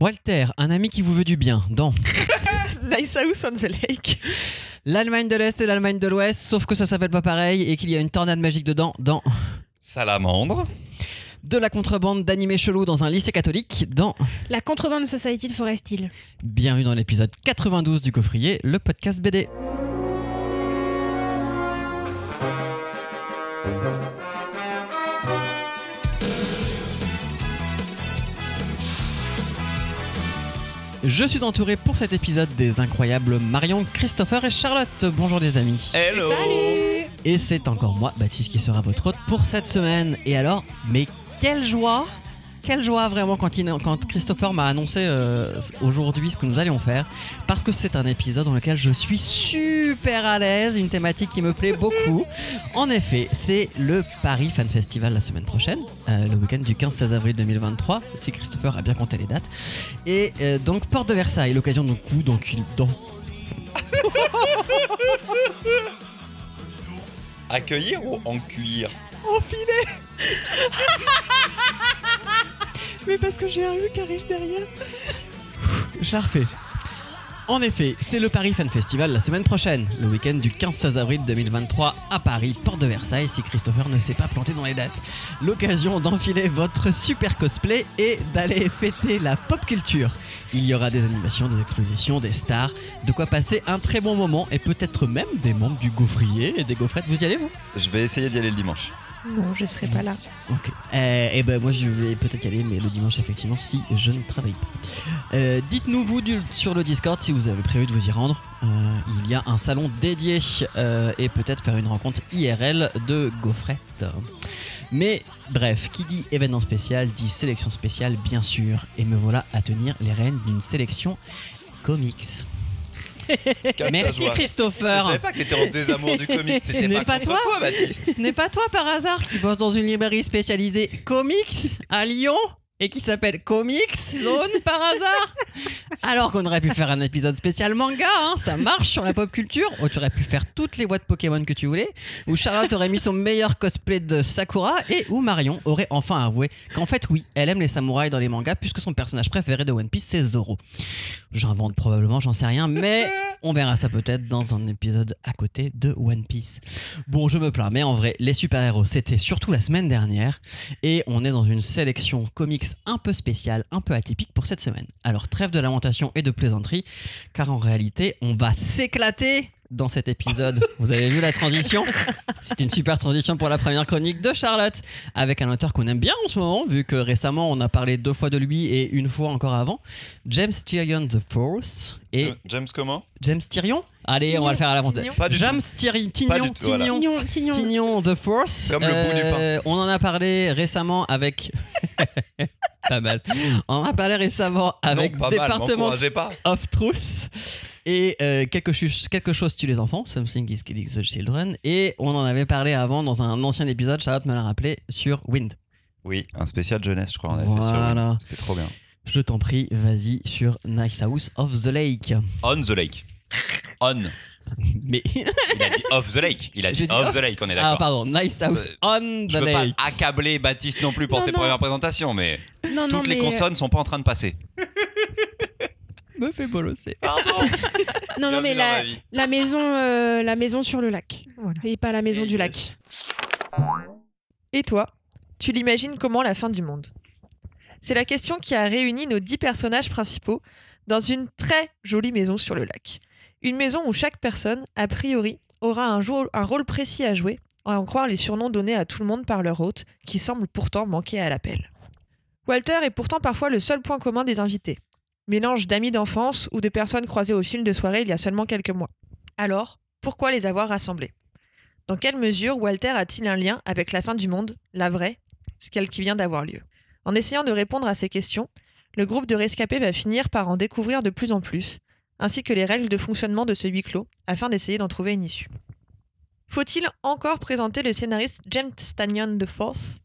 Walter, un ami qui vous veut du bien, dans Nice House on the Lake. l'Allemagne de l'Est et l'Allemagne de l'Ouest, sauf que ça s'appelle pas pareil et qu'il y a une tornade magique dedans, dans Salamandre. de la contrebande d'animés chelous dans un lycée catholique, dans La contrebande Society de Forest Hill. Bienvenue dans l'épisode 92 du Coffrier, le podcast BD. Je suis entouré pour cet épisode des incroyables Marion, Christopher et Charlotte. Bonjour les amis. Hello. Salut Et c'est encore moi, Baptiste, qui sera votre hôte pour cette semaine. Et alors, mais quelle joie Quelle joie vraiment quand, il- Christopher m'a annoncé euh, aujourd'hui ce que nous allions faire. Parce que c'est un épisode dans lequel je suis super à l'aise, une thématique qui me plaît beaucoup. En effet, c'est le Paris Fan Festival la semaine prochaine, euh, le week-end du 15-16 avril 2023, si Christopher a bien compté les dates. Et euh, donc, Porte de Versailles, l'occasion de coup, donc, dans, Accueillir ou en cuir Enfilé Mais parce que j'ai un U qui arrive derrière. Je la refais. En effet, c'est le Paris Fan Festival la semaine prochaine, le week-end du 15-16 avril 2023 à Paris, porte de Versailles, si Christopher ne s'est pas planté dans les dates. L'occasion d'enfiler votre super cosplay et d'aller fêter la pop culture. Il y aura des animations, des expositions, des stars, de quoi passer un très bon moment et peut-être même des membres du gaufrier et des gaufrettes. Vous y allez vous? Je vais essayer d'y aller le dimanche. Non, je serai pas là. Ok. et ben moi je vais peut-être y aller, mais le dimanche effectivement si je ne travaille pas. Euh, Dites-nous vous sur le Discord si vous avez prévu de vous y rendre. Euh, il y a un salon dédié euh, et peut-être faire une rencontre IRL de gaufrettes. Mais bref, qui dit événement spécial dit sélection spéciale bien sûr. Et me voilà à tenir les rênes d'une sélection comics. Merci joie. Je Christopher. savais pas que t'étais en désamour du comics. Ce n'est pas, toi. toi, Baptiste. Ce n'est pas toi par hasard qui bosse dans une librairie spécialisée comics à Lyon et qui s'appelle Comics Zone par hasard Alors qu'on aurait pu faire un épisode spécial manga, hein, ça marche sur la pop culture. Ou tu aurais pu faire toutes les boîtes Pokémon que tu voulais. Où Charlotte aurait mis son meilleur cosplay de Sakura et où Marion aurait enfin avoué qu'en fait, oui, elle aime les samouraïs dans les mangas puisque son personnage préféré de One Piece c'est Zoro. J'invente probablement, j'en sais rien, mais on verra ça peut-être dans un épisode à côté de One Piece. Bon, je me plains, mais en vrai, les super-héros, c'était surtout la semaine dernière, et on est dans une sélection comics un peu spéciale, un peu atypique pour cette semaine. Alors, trêve de lamentation et de plaisanterie, car en réalité, on va s'éclater dans cet épisode. Vous avez vu la transition? C'est une super transition pour la première chronique de Charlotte, avec un auteur qu'on aime bien en ce moment, vu que récemment on a parlé deux fois de lui et une fois encore avant, James Tyrion the Force. Et Euh, James comment? James Tyrion? Allez, on va le faire à l'avance. James Tyrion, Pas Tignon. Tignon, Tignon, the Force. Comme le bout du pain. On en a parlé récemment avec. pas mal. On en a parlé récemment avec Non, pas mal. Département M'encouragez pas. of Truth et euh, quelque, chose, quelque chose tue les enfants, Something is killing the children. Et on en avait parlé avant dans un ancien épisode, Charlotte me l'a rappelé, sur Wind. Oui, un spécial jeunesse, je crois. On avait Voilà. C'était trop bien. Je t'en prie, vas-y sur Nice House of the Lake. On the lake. On. Mais. Il a dit off the lake. Il a dit dit off off. the lake, on est ah, d'accord. pardon, Nice House on the je veux lake. pas accabler Baptiste non plus pour Non, ses non. premières présentations, mais Non, non, toutes les mais, euh, consonnes sont pas en train de passer. Me fait bolosser. Non, non, mais la, la maison, euh, la maison sur le lac. Voilà. Et pas la maison du lac. Et toi, tu l'imagines comment la fin du monde? C'est la question qui a réuni nos dix personnages principaux dans une très jolie maison sur le lac. Une maison où chaque personne, a priori, aura un, jour- un rôle précis à jouer, à en croire les surnoms donnés à tout le monde par leur hôte, qui semblent pourtant manquer à l'appel. Walter est pourtant parfois le seul point commun des invités. Mélange d'amis d'enfance ou de personnes croisées au fil de soirée il y a seulement quelques mois. Alors, pourquoi les avoir rassemblés? Dans quelle mesure Walter a-t-il un lien avec la fin du monde, la vraie, celle qui vient d'avoir lieu? En essayant de répondre à ces questions, le groupe de rescapés va finir par en découvrir de plus en plus, ainsi que les règles de fonctionnement de ce huis clos, afin d'essayer d'en trouver une issue. Faut-il encore présenter le scénariste James Stanyon de Force,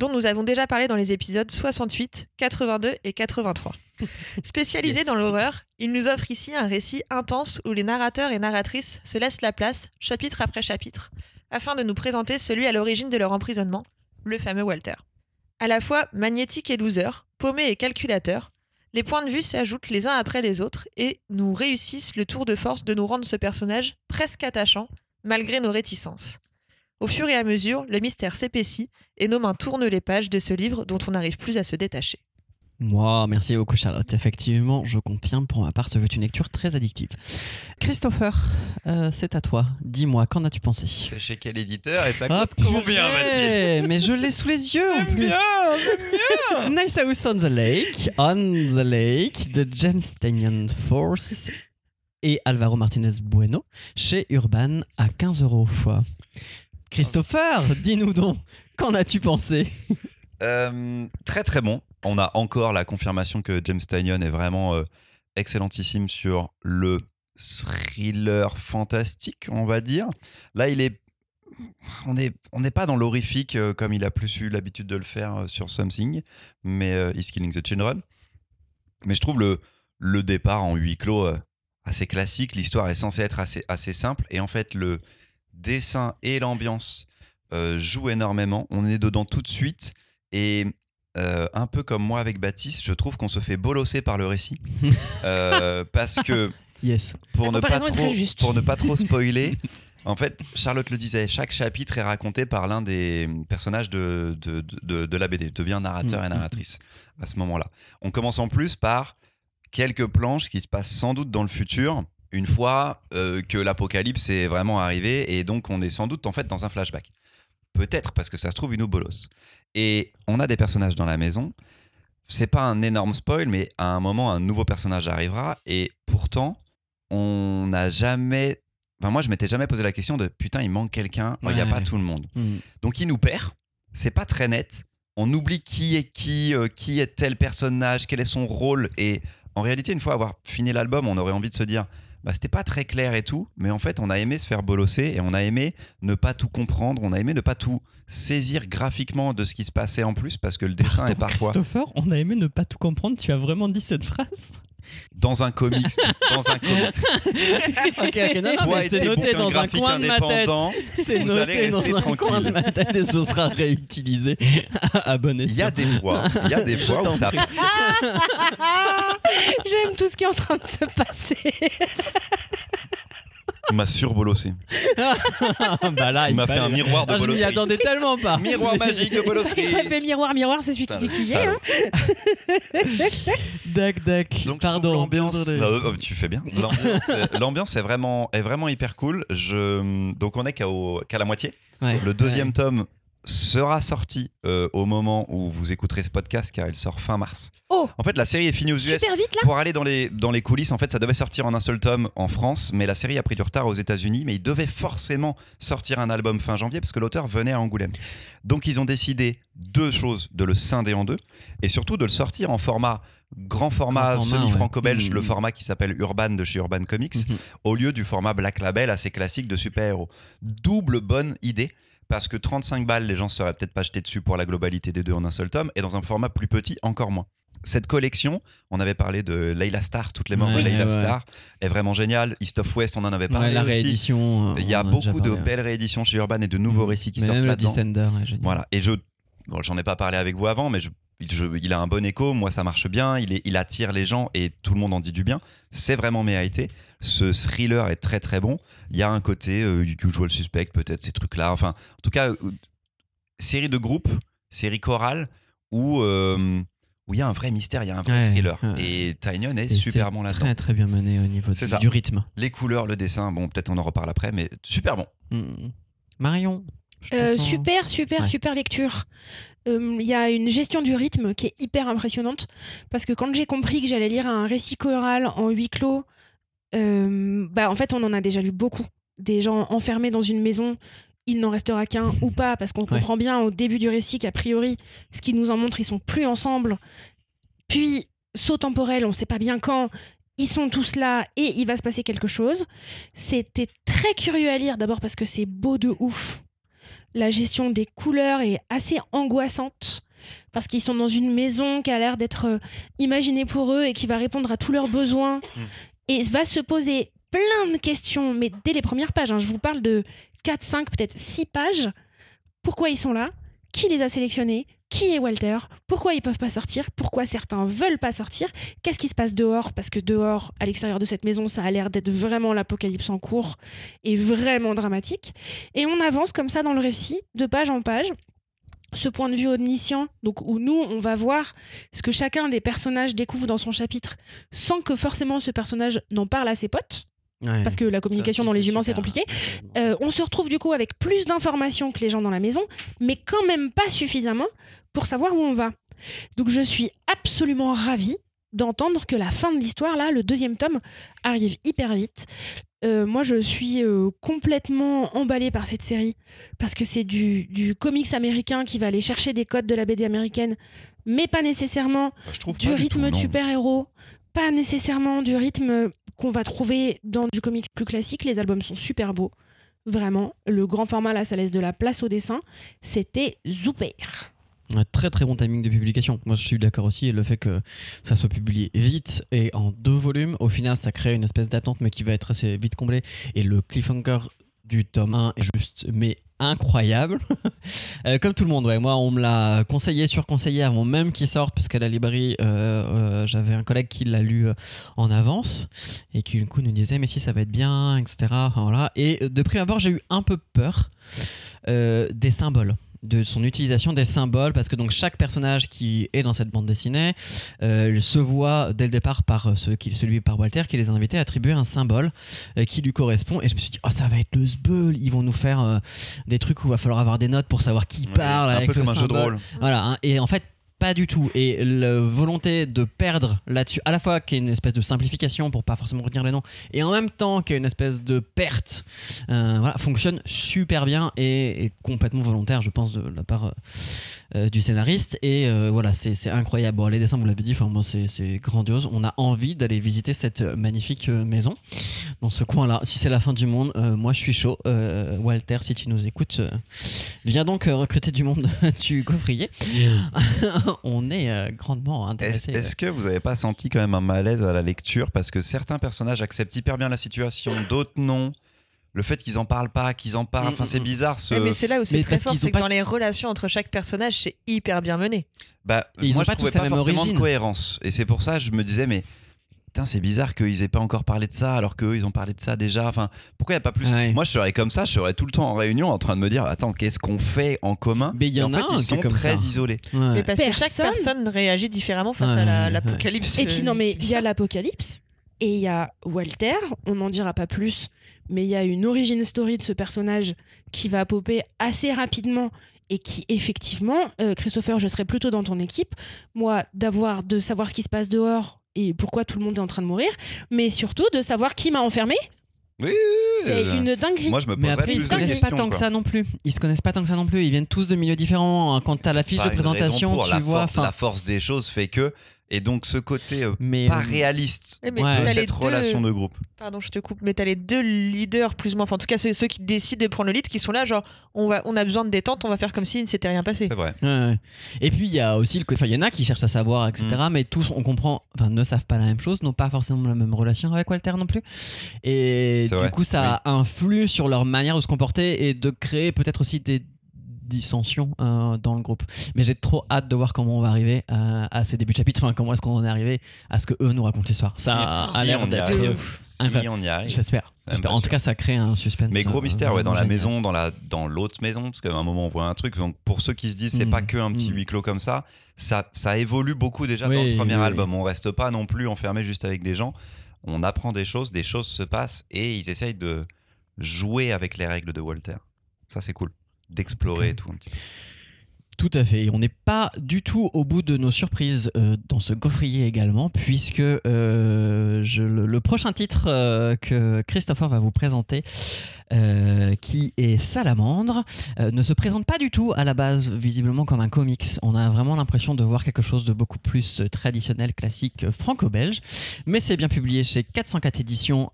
dont nous avons déjà parlé dans les épisodes 68, 82 et 83 Spécialisé Yes. dans l'horreur, il nous offre ici un récit intense où les narrateurs et narratrices se laissent la place, chapitre après chapitre, afin de nous présenter celui à l'origine de leur emprisonnement, le fameux Walter. À la fois magnétique et loser, paumé et calculateur, Les points de vue s'ajoutent les uns après les autres et nous réussissent le tour de force de nous rendre ce personnage presque attachant, malgré nos réticences. Au fur et à mesure, le mystère s'épaissit et nos mains tournent les pages de ce livre dont on n'arrive plus à se détacher. Moi, merci beaucoup Charlotte. Effectivement, je confirme, pour ma part, ce fut une lecture très addictive. Christopher, euh, c'est à toi. Dis-moi, qu'en as-tu pensé? C'est chez quel éditeur et ça coûte combien, Mais je l'ai sous les yeux en plus. Nice House on the Lake, On the Lake, de James Tanyan Force et Alvaro Martinez Bueno chez Urban à 15 euros. Christopher, dis-nous donc, qu'en as-tu pensé? Euh, très très bon. On a encore la confirmation que James Tynion est vraiment euh, excellentissime sur le thriller fantastique, on va dire. Là, il est. On n'est on pas dans l'horrifique euh, comme il a plus eu l'habitude de le faire sur Something, mais euh, Killing the Children. Mais je trouve le, le départ en huis clos assez classique. L'histoire est censée être assez, assez simple. Et en fait, le dessin et l'ambiance euh, jouent énormément. On est dedans tout de suite. Et euh, un peu comme moi avec Baptiste, je trouve qu'on se fait bolosser par le récit. Euh, parce que Yes. pour ne, pas trop, très juste. pour ne pas trop spoiler, en fait, Charlotte le disait, chaque chapitre est raconté par l'un des personnages de, de, de- de la BD, devient narrateur Mm, et mm, narratrice à ce moment-là. On commence en plus par quelques planches qui se passent sans doute dans le futur, une fois euh, que l'apocalypse est vraiment arrivé, et donc on est sans doute en fait dans un flashback. Peut-être parce que ça se trouve une bolosse. Et on a des personnages dans la maison. C'est pas un énorme spoil, mais à un moment, un nouveau personnage arrivera. Et pourtant, on n'a jamais. Enfin, moi, je m'étais jamais posé la question de putain, il manque quelqu'un. Il n'y a Ouais, pas ouais. tout le monde. Mm. Donc, il nous perd. C'est pas très net. On oublie qui est qui, euh, qui est tel personnage, quel est son rôle. Et en réalité, une fois avoir fini l'album, on aurait envie de se dire. Bah, c'était pas très clair et tout, mais en fait, on a aimé se faire bolosser et on a aimé ne pas tout comprendre, on a aimé ne pas tout saisir graphiquement de ce qui se passait en plus, parce que le dessin est parfois Christopher, on a aimé ne pas tout comprendre. Tu as vraiment dit cette phrase? Dans un comics, dans un comics. Ok, ok, non, non, Toi mais et c'est noté dans un coin de ma tête. C'est noté dans un coin de ma tête et ce sera réutilisé à bon Il y escient. a des fois, il y a des fois où ça. J'aime tout ce qui est en train de se passer. Il m'a surbolossé. bah là, Il m'a fait un miroir de Ah, je m'y bolosserie. attendais tellement pas. Miroir magique de bolosserie. T'as fait miroir, miroir, c'est celui qui dit qui y est. hein. Dac, dac. Donc, Pardon. l'ambiance. oh, tu fais bien. L'ambiance, est- L'ambiance est vraiment, est vraiment hyper cool. Je, donc on est qu'à, au- qu'à la moitié. Ouais, Le deuxième ouais. tome sera sorti euh, au moment où vous écouterez ce podcast, car il sort fin mars. Oh. En fait, la série est finie aux US. Super vite là. Pour aller dans les, dans les coulisses, en fait, ça devait sortir en un seul tome en France, mais la série a pris du retard aux États-Unis, mais il devait forcément sortir un album fin janvier parce que l'auteur venait à Angoulême. Donc, ils ont décidé deux choses de le scinder en deux et surtout de le sortir en format grand format, semi-franco-belge, ouais. le format qui s'appelle Urban de chez Urban Comics, Mhm. au lieu du format Black Label assez classique de super-héros. Double bonne idée. Parce que 35 balles, les gens ne seraient peut-être pas jetés dessus pour la globalité des deux en un seul tome, et dans un format plus petit, encore moins. Cette collection, on avait parlé de Layla Star, toutes les morts Ouais, de Layla ouais. Star, est vraiment géniale. East of West, on en avait parlé Ouais, la aussi. réédition. euh, Il y a beaucoup de parlé, belles rééditions chez Urban et de nouveaux Mhm. récits qui Mais sortent même là-dedans. Descender. Voilà. Et je, bon, j'en ai pas parlé avec vous avant, mais je, je- il a un bon écho. Moi, ça marche bien. Il, est, il attire les gens et tout le monde en dit du bien. C'est vraiment mérité. Ce thriller est très très bon. Il y a un côté euh, usual suspect, peut-être ces trucs-là. Enfin, en tout cas, euh, série de groupe, série chorale où euh, où il y a un vrai mystère, il y a un vrai Ouais, thriller. ouais. Et Tynion est Et super bon là-dedans. Très très bien mené au niveau du, rythme. Les couleurs, le dessin, bon, peut-être on en reparle après, mais super bon. Mm. Marion. Euh, sens- super, super, Ouais. super lecture. Euh, Il y a une gestion du rythme qui est hyper impressionnante parce que quand j'ai compris que j'allais lire un récit choral en huis clos, euh, bah en fait on en a déjà lu beaucoup. Des gens enfermés dans une maison, il n'en restera qu'un ou pas parce qu'on comprend bien au début du récit qu'a priori ce qui nous en montre ils sont plus ensemble. Puis saut temporel, on ne sait pas bien quand. Ils sont tous là et il va se passer quelque chose. C'était très curieux à lire d'abord parce que c'est beau de ouf la gestion des couleurs est assez angoissante parce qu'ils sont dans une maison qui a l'air d'être euh, imaginée pour eux et qui va répondre à tous leurs besoins Mm. Et va se poser plein de questions, mais dès les premières pages. hein. je vous parle de 4, 5, peut-être 6 pages. Pourquoi ils sont là? Qui les a sélectionnés? Qui est Walter, pourquoi ils peuvent pas sortir, pourquoi certains veulent pas sortir, qu'est-ce qui se passe dehors, parce que dehors, à l'extérieur de cette maison, ça a l'air d'être vraiment l'apocalypse en cours et vraiment dramatique. Et on avance comme ça dans le récit, de page en page. Ce point de vue omniscient, donc où nous, on va voir ce que chacun des personnages découvre dans son chapitre, sans que forcément ce personnage n'en parle à ses potes, Ouais. parce que la communication dans les humains, c'est compliqué. Euh, on se retrouve du coup avec plus d'informations que les gens dans la maison, mais quand même pas suffisamment pour savoir où on va. Donc je suis absolument ravie d'entendre que la fin de l'histoire, là, le deuxième tome, arrive hyper vite. Euh, moi, je suis euh, complètement emballée par cette série parce que c'est du, du comics américain qui va aller chercher des codes de la BD américaine, mais pas nécessairement Bah, je du pas rythme tout, de super-héros, pas nécessairement du rythme qu'on va trouver dans du comics plus classique. Les albums sont super beaux. Vraiment, le grand format là, ça laisse de la place au dessin. C'était super. Un très très bon timing de publication. Moi je suis d'accord aussi. Et le fait que ça soit publié vite et en deux volumes, au final ça crée une espèce d'attente mais qui va être assez vite comblée. Et le cliffhanger du tome 1 est juste mais incroyable. Euh, comme tout le monde, ouais. Moi on me l'a conseillé, surconseillé avant même qu'il sorte parce qu'à la librairie euh, euh, j'avais un collègue qui l'a lu en avance et qui du coup nous disait mais si ça va être bien, etc. Voilà. Et de prime abord j'ai eu un peu peur des symboles de son utilisation des symboles parce que donc chaque personnage qui est dans cette bande dessinée euh, se voit dès le départ par euh, ce celui par Walter qui les a invités à attribuer un symbole euh, qui lui correspond et je me suis dit oh ça va être le sbeul ils vont nous faire euh, des trucs où il va falloir avoir des notes pour savoir qui Ouais, parle un avec peu le comme un jeu de symbole. rôle. Voilà, hein. et en fait, pas du tout. Et la volonté de perdre là-dessus, à la fois qui est une espèce de simplification pour pas forcément retenir les noms, et en même temps qui est une espèce de perte, euh, fonctionne super bien et est complètement volontaire, je pense, de la part euh, du scénariste. Et euh, voilà, c'est incroyable. Bon, les dessins, vous l'avez dit, enfin, bon, c'est grandiose. On a envie d'aller visiter cette magnifique euh, maison dans ce coin-là. Si c'est la fin du monde, euh, moi je suis chaud. Euh, Walter, si tu nous écoutes, euh, viens donc euh, recruter du monde du coffrier. On est euh, grandement intéressé. est-ce que vous n'avez pas senti quand même un malaise à la lecture? Parce que certains personnages acceptent hyper bien la situation, d'autres non. Le fait qu'ils en parlent pas, qu'ils en parlent, Mm, enfin mm, c'est mm. bizarre. Ce... Mais c'est là où c'est très fort, c'est que pas- dans les relations entre chaque personnage, c'est hyper bien mené. Bah, ils moi ont je pas trouvais pas forcément origine. de cohérence et c'est pour ça que je me disais mais putain c'est bizarre qu'ils aient pas encore parlé de ça alors qu'eux ils ont parlé de ça déjà. Enfin pourquoi il y a pas plus Ouais. Moi je serais comme ça, je serais tout le temps en réunion en train de me dire attends qu'est-ce qu'on fait en commun Mais il y Et en en a fait un ils sont comme très ça. isolés. Ouais. Mais parce que chaque Personne- réagit différemment face Ouais, à l'apocalypse. Et puis non, mais euh, il y a l'apocalypse et il y a Walter. On n'en dira pas plus, mais il y a une origin story de ce personnage qui va popper assez rapidement et qui effectivement, euh, Christopher, je serais plutôt dans ton équipe. Moi, d'avoir de savoir ce qui se passe dehors et pourquoi tout le monde est en train de mourir, mais surtout de savoir qui m'a enfermé. Oui, C'est euh, une dinguerie. Moi je me Mais après, ils se connaissent pas tant que ça non plus. Ils se connaissent pas tant que ça non plus. Ils viennent tous de milieux différents. Quand t'as la fiche de présentation, tu la vois. enfin, la force des choses fait que et donc ce côté euh, mais pas euh, réaliste Ouais, mais Ouais. de cette deux- relation de groupe. Pardon, je te coupe, mais t'as les deux leaders plus ou moins, enfin en tout cas ceux, ceux qui décident de prendre le lead, qui sont là, genre on, va, on a besoin de détente, on va faire comme s'il ne s'était rien passé. C'est vrai. Ouais, ouais. Et puis il y a aussi le côté. Enfin, il y en a qui cherchent à savoir, etc. Mm. Mais tous, on comprend, enfin, ne savent pas la même chose, n'ont pas forcément la même relation avec Walter non plus. Et du vrai, coup, ça influe sur leur manière de se comporter et de créer peut-être aussi des dissensions euh, dans le groupe. Mais j'ai trop hâte de voir comment on va arriver à, à ces débuts de chapitre. Enfin, comment est-ce qu'on en est arrivé à ce que eux nous racontent l'histoire. Ça Si- a l'air on y d'être. arrive. euh, Si incroyable. on y arrive. J'espère. En tout cas, ça crée un suspense. Mais gros euh, mystère, ouais, dans la maison, dans la dans l'autre maison, parce qu'à un moment on voit un truc. Donc pour ceux qui se disent c'est Mm. pas que un petit Mm. huis clos comme ça, ça ça évolue beaucoup déjà dans le premier oui, oui. album. On reste pas non plus enfermé juste avec des gens. On apprend des choses, des choses se passent et ils essayent de jouer avec les règles de Walter. Ça c'est cool, d'explorer tout. un petit peu. Tout à fait. Et on n'est pas du tout au bout de nos surprises euh, dans ce gaufrier également, puisque euh, je- le, le prochain titre euh, que Christopher va vous présenter, qui est Salamandre, ne se présente pas du tout à la base, visiblement comme un comics. On a vraiment l'impression de voir quelque chose de beaucoup plus traditionnel, classique, franco-belge. Mais c'est bien publié chez 404 éditions,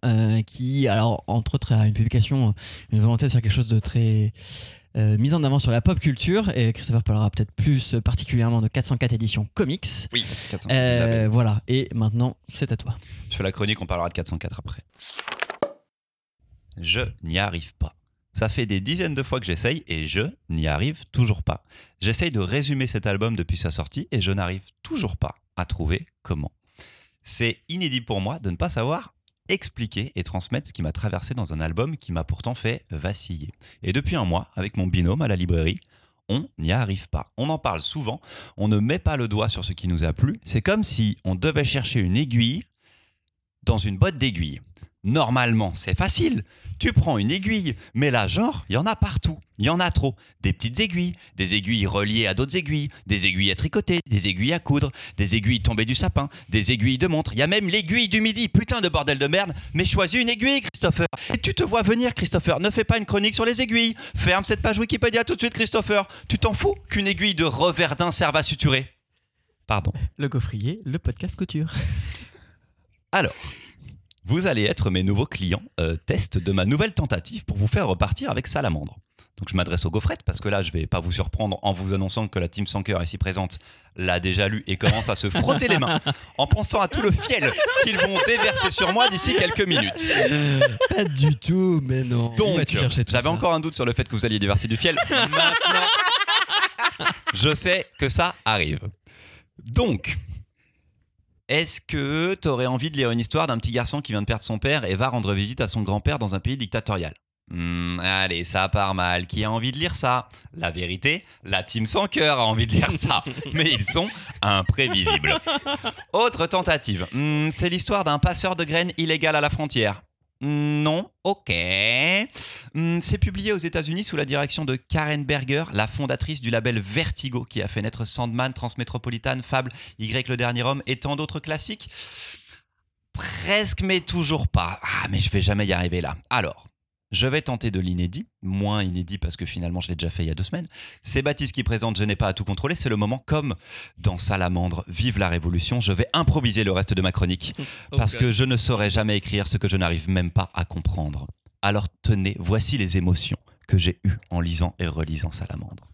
qui, alors, entre autres, a une publication, une volonté de faire quelque chose de très euh, mise en avant sur la pop culture et Christopher parlera peut-être plus particulièrement de 404 éditions comics. Oui, 404. Euh, voilà, et maintenant c'est à toi. Je fais la chronique, on parlera de 404 après. Je n'y arrive pas. Ça fait des dizaines de fois que j'essaye et je n'y arrive toujours pas. J'essaye de résumer cet album depuis sa sortie et je n'arrive toujours pas à trouver comment. C'est inédit pour moi de ne pas savoir expliquer et transmettre ce qui m'a traversé dans un album qui m'a pourtant fait vaciller. Et depuis un mois, avec mon binôme à la librairie, on n'y arrive pas. On en parle souvent, on ne met pas le doigt sur ce qui nous a plu. C'est comme si on devait chercher une aiguille dans une boîte d'aiguilles. Normalement, c'est facile. Tu prends une aiguille, mais là, genre, il y en a partout. Il y en a trop. Des petites aiguilles, des aiguilles reliées à d'autres aiguilles, des aiguilles à tricoter, des aiguilles à coudre, des aiguilles tombées du sapin, des aiguilles de montre. Il y a même l'aiguille du midi. Putain de bordel de merde. Mais choisis une aiguille, Christopher. Et tu te vois venir, Christopher. Ne fais pas une chronique sur les aiguilles. Ferme cette page Wikipédia tout de suite, Christopher. Tu t'en fous qu'une aiguille de reverdin serve à suturer? Pardon. Le gaufrier, le podcast couture. Alors, vous allez être mes nouveaux clients euh, test de ma nouvelle tentative pour vous faire repartir avec Salamandre. Donc je m'adresse aux gaufrettes parce que là je vais pas vous surprendre en vous annonçant que la team sans cœur ici présente l'a déjà lu et commence à se frotter les mains en pensant à tout le fiel qu'ils vont déverser sur moi d'ici quelques minutes. Pas du tout, mais non. Donc j'avais encore un doute sur le fait que vous alliez déverser du fiel. Maintenant, je sais que ça arrive. Donc, est-ce que tu aurais envie de lire une histoire d'un petit garçon qui vient de perdre son père et va rendre visite à son grand-père dans un pays dictatorial? Hmm, allez, ça part mal. Qui a envie de lire ça? La vérité, la team sans cœur a envie de lire ça. Mais ils sont imprévisibles. Autre tentative. Hmm, c'est l'histoire d'un passeur de graines illégal à la frontière. Hmm, Non, ok. Hmm, C'est publié aux États-Unis sous la direction de Karen Berger, la fondatrice du label Vertigo, qui a fait naître Sandman, Transmétropolitane, Fable, Y le dernier homme et tant d'autres classiques. Presque, mais toujours pas. Ah, mais je vais jamais y arriver là. Alors, je vais tenter de l'inédit, moins inédit parce que finalement je l'ai déjà fait il y a deux semaines. C'est Baptiste qui présente Je n'ai pas à tout contrôler. C'est le moment comme dans Salamandre, Vive la Révolution. Je vais improviser le reste de ma chronique parce que je ne saurais jamais écrire ce que je n'arrive même pas à comprendre. Alors tenez, voici les émotions que j'ai eues en lisant et relisant Salamandre.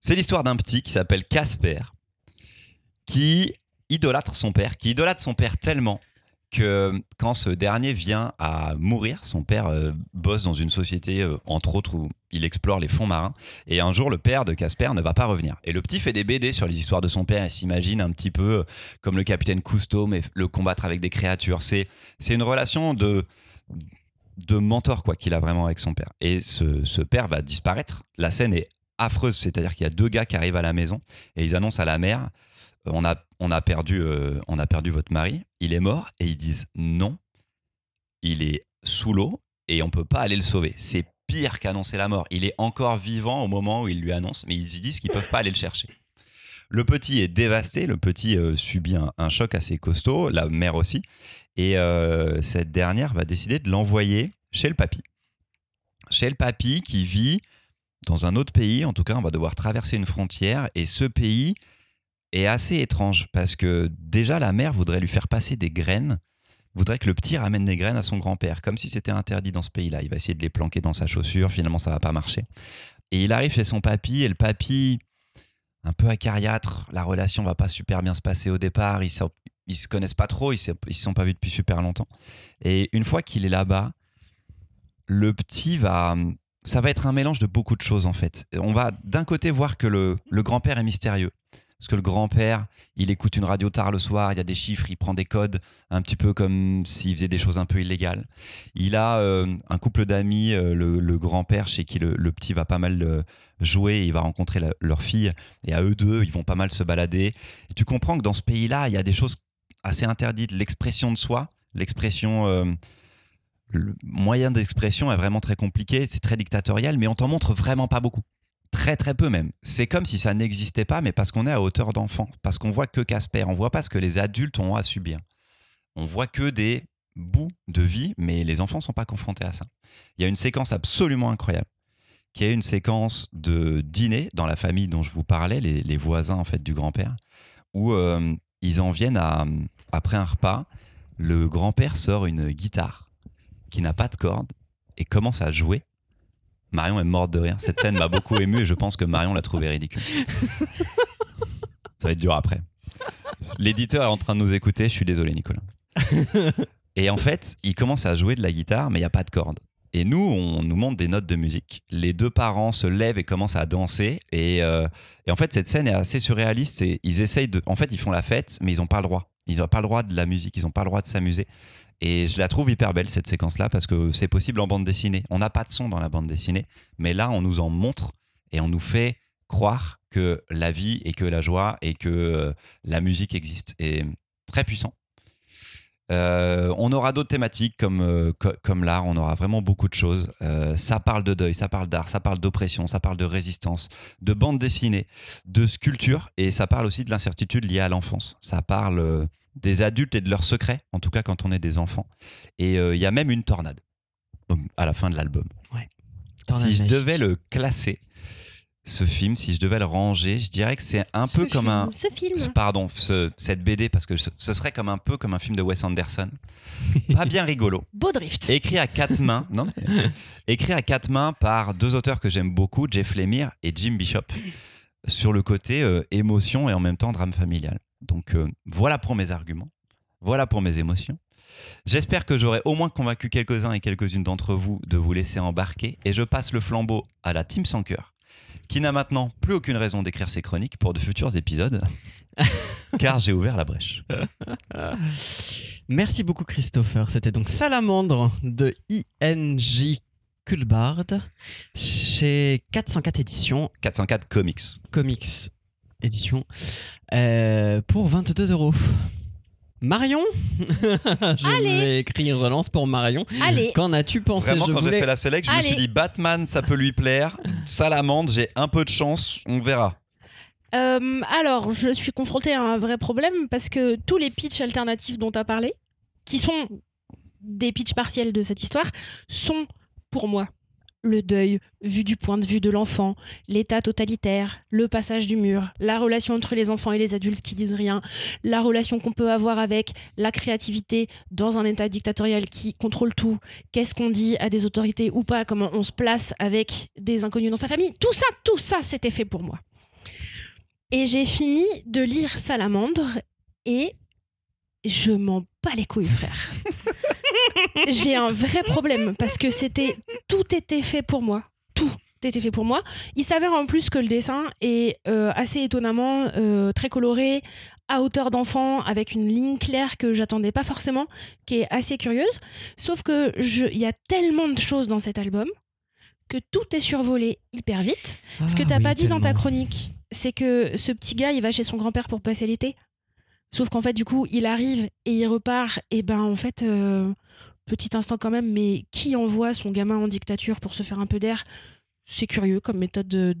C'est l'histoire d'un petit qui s'appelle Casper, qui idolâtre son père, qui idolâtre son père tellement quand ce dernier vient à mourir, son père euh, bosse dans une société, euh, entre autres, où il explore les fonds marins. Et un jour, le père de Casper ne va pas revenir. Et le petit fait des BD sur les histoires de son père et s'imagine un petit peu euh, comme le capitaine Cousteau, mais le combattre avec des créatures. C'est, c'est une relation de, de mentor quoi qu'il a vraiment avec son père. Et ce, ce père va disparaître. La scène est affreuse, c'est-à-dire qu'il y a deux gars qui arrivent à la maison et ils annoncent à la mère on a, on, a perdu, euh, on a perdu votre mari, il est mort, et ils disent non, il est sous l'eau et on peut pas aller le sauver. C'est pire qu'annoncer la mort. Il est encore vivant au moment où ils lui annoncent, mais ils y disent qu'ils peuvent pas aller le chercher. Le petit est dévasté, le petit euh, subit un, un choc assez costaud, la mère aussi, et euh, cette dernière va décider de l'envoyer chez le papy. Chez le papy qui vit dans un autre pays, en tout cas on va devoir traverser une frontière, et ce pays est assez étrange parce que déjà la mère voudrait lui faire passer des graines, voudrait que le petit ramène des graines à son grand-père, comme si c'était interdit dans ce pays-là. Il va essayer de les planquer dans sa chaussure, finalement ça va pas marcher. Et il arrive chez son papy et le papy, un peu acariâtre, la relation va pas super bien se passer au départ, ils se, ils se connaissent pas trop, ils se, ils se sont pas vus depuis super longtemps. Et une fois qu'il est là-bas, le petit va ça va être un mélange de beaucoup de choses en fait. On va d'un côté voir que le, le grand-père est mystérieux. Parce que le grand-père, il écoute une radio tard le soir, il y a des chiffres, il prend des codes, un petit peu comme s'il faisait des choses un peu illégales. Il a euh, un couple d'amis, euh, le, grand-père chez qui le, petit va pas mal euh, jouer, il va rencontrer leur fille, et à eux deux, ils vont pas mal se balader. Tu comprends que dans ce pays-là, il y a des choses assez interdites. L'expression de soi, l'expression... le moyen d'expression est vraiment très compliqué, c'est très dictatorial, mais on t'en montre vraiment pas beaucoup. Très très peu même. C'est comme si ça n'existait pas, mais parce qu'on est à hauteur d'enfant, parce qu'on voit que Casper, on voit pas ce que les adultes ont à subir. On voit que des bouts de vie, mais les enfants sont pas confrontés à ça. Il y a une séquence absolument incroyable, qui est une séquence de dîner dans la famille dont je vous parlais, les, voisins en fait du grand-père, où euh, ils en viennent à après un repas, le grand-père sort une guitare qui n'a pas de corde et commence à jouer. Marion est morte de rire. Cette scène m'a beaucoup ému et je pense que Marion l'a trouvé ridicule. Ça va être dur après. L'éditeur est en train de nous écouter. Je suis désolé, Nicolas. Et en fait, il commence à jouer de la guitare, mais il n'y a pas de corde. Et nous, on nous montre des notes de musique. Les deux parents se lèvent et commencent à danser. Et, euh, et en fait, cette scène est assez surréaliste. Et ils essayent de. En fait, ils font la fête, mais ils n'ont pas le droit. Ils n'ont pas le droit de la musique. Ils n'ont pas le droit de s'amuser. Et je la trouve hyper belle, cette séquence-là, parce que c'est possible en bande dessinée. On n'a pas de son dans la bande dessinée, mais là, on nous en montre et on nous fait croire que la vie et que la joie et que euh, la musique existent. Et très puissant. Euh, on aura d'autres thématiques comme, euh, co- comme l'art, on aura vraiment beaucoup de choses. Ça parle de deuil, ça parle d'art, ça parle d'oppression, ça parle de résistance, de bande dessinée, de sculpture, et ça parle aussi de l'incertitude liée à l'enfance. Ça parle des adultes et de leurs secrets, en tout cas quand on est des enfants. Et euh, il y a même une tornade à la fin de l'album. Si je devais le classer, ce film, si je devais le ranger, je dirais que c'est un peu comme un... Ce film. Pardon, ce- cette BD, parce que ce, ce serait comme un peu comme un film de Wes Anderson. Pas bien rigolo. Beau drift. Écrit à quatre mains, non Écrit à quatre mains par deux auteurs que j'aime beaucoup, Jeff Lemire et Jim Bishop, sur le côté euh, émotion et en même temps drame familial. Donc euh, voilà pour mes arguments, voilà pour mes émotions. J'espère que j'aurai au moins convaincu quelques-uns et quelques-unes d'entre vous de vous laisser embarquer et je passe le flambeau à la team sans cœur, qui n'a maintenant plus aucune raison d'écrire ses chroniques pour de futurs épisodes, car j'ai ouvert la brèche. Merci beaucoup Christopher. C'était donc Salamandre de INJ Kulbard chez 404 éditions, 404 Comics. Comics édition, euh, pour 22 euros. Marion Je Allez. vais écrire relance pour Marion. Allez. Qu'en as-tu pensé? Vraiment, Je quand j'ai fait la select, je me suis dit Batman, ça peut lui plaire. Salamandre, j'ai un peu de chance, on verra. Euh, alors, je suis confrontée à un vrai problème parce que tous les pitchs alternatifs dont tu as parlé, qui sont des pitchs partiels de cette histoire, sont pour moi le deuil vu du point de vue de l'enfant, l'état totalitaire, le passage du mur, la relation entre les enfants et les adultes qui disent rien, la relation qu'on peut avoir avec la créativité dans un état dictatorial qui contrôle tout, qu'est-ce qu'on dit à des autorités ou pas, comment on se place avec des inconnus dans sa famille, tout ça, tout ça, c'était fait pour moi. Et j'ai fini de lire Salamandre et je m'en bats les couilles, frère. j'ai un vrai problème parce que c'était tout était fait pour moi, tout était fait pour moi. Il s'avère en plus que le dessin est euh, assez étonnamment euh, très coloré, à hauteur d'enfant, avec une ligne claire que j'attendais pas forcément, qui est assez curieuse. Sauf que je- il y a tellement de choses dans cet album que tout est survolé hyper vite. Ce que Ah t'as oui, pas dit dans ta chronique, c'est que ce petit gars, il va chez son grand-père pour passer l'été. Sauf qu'en fait, du coup, il arrive et il repart. Et ben, en fait, euh, petit instant quand même, mais qui envoie son gamin en dictature pour se faire un peu d'air? C'est curieux comme méthode de-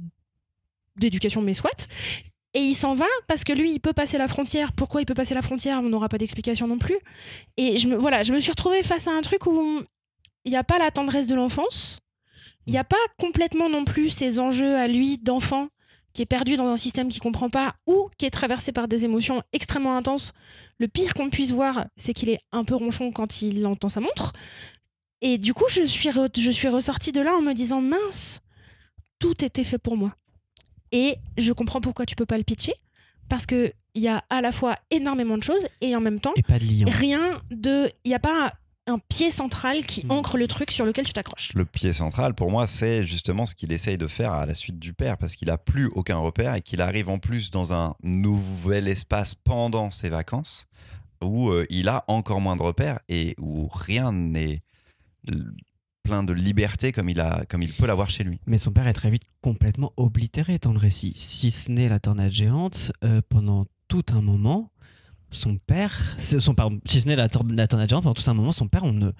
d'éducation, mais soit. Et il s'en va parce que lui, il peut passer la frontière. Pourquoi il peut passer la frontière? On n'aura pas d'explication non plus. Et je me, voilà, je me suis retrouvée face à un truc où il n'y a pas la tendresse de l'enfance. Il n'y a pas complètement non plus ses enjeux à lui d'enfant qui est perdu dans un système qu'il comprend pas ou qui est traversé par des émotions extrêmement intenses. Le pire qu'on puisse voir, c'est qu'il est un peu ronchon quand il entend sa montre. Et du coup, je suis, je suis ressortie de là en me disant mince, tout était fait pour moi. Et je comprends pourquoi tu peux pas le pitcher parce que il y a à la fois énormément de choses et en même temps Et pas de lion. rien de, il n'y a pas un, pied central qui Mm. ancre le truc sur lequel tu t'accroches. Le pied central, pour moi, c'est justement ce qu'il essaye de faire à la suite du père, parce qu'il a plus aucun repère et qu'il arrive en plus dans un nouvel espace pendant ses vacances, où euh, il a encore moins de repères et où rien n'est plein de liberté comme il, a, comme il peut l'avoir chez lui. Mais son père est très vite complètement oblitéré dans le récit. Si ce n'est la tornade géante, euh, pendant tout un moment, son père, son, pardon, si ce n'est la, la tornade géante, pendant tout un moment, son père, on ne,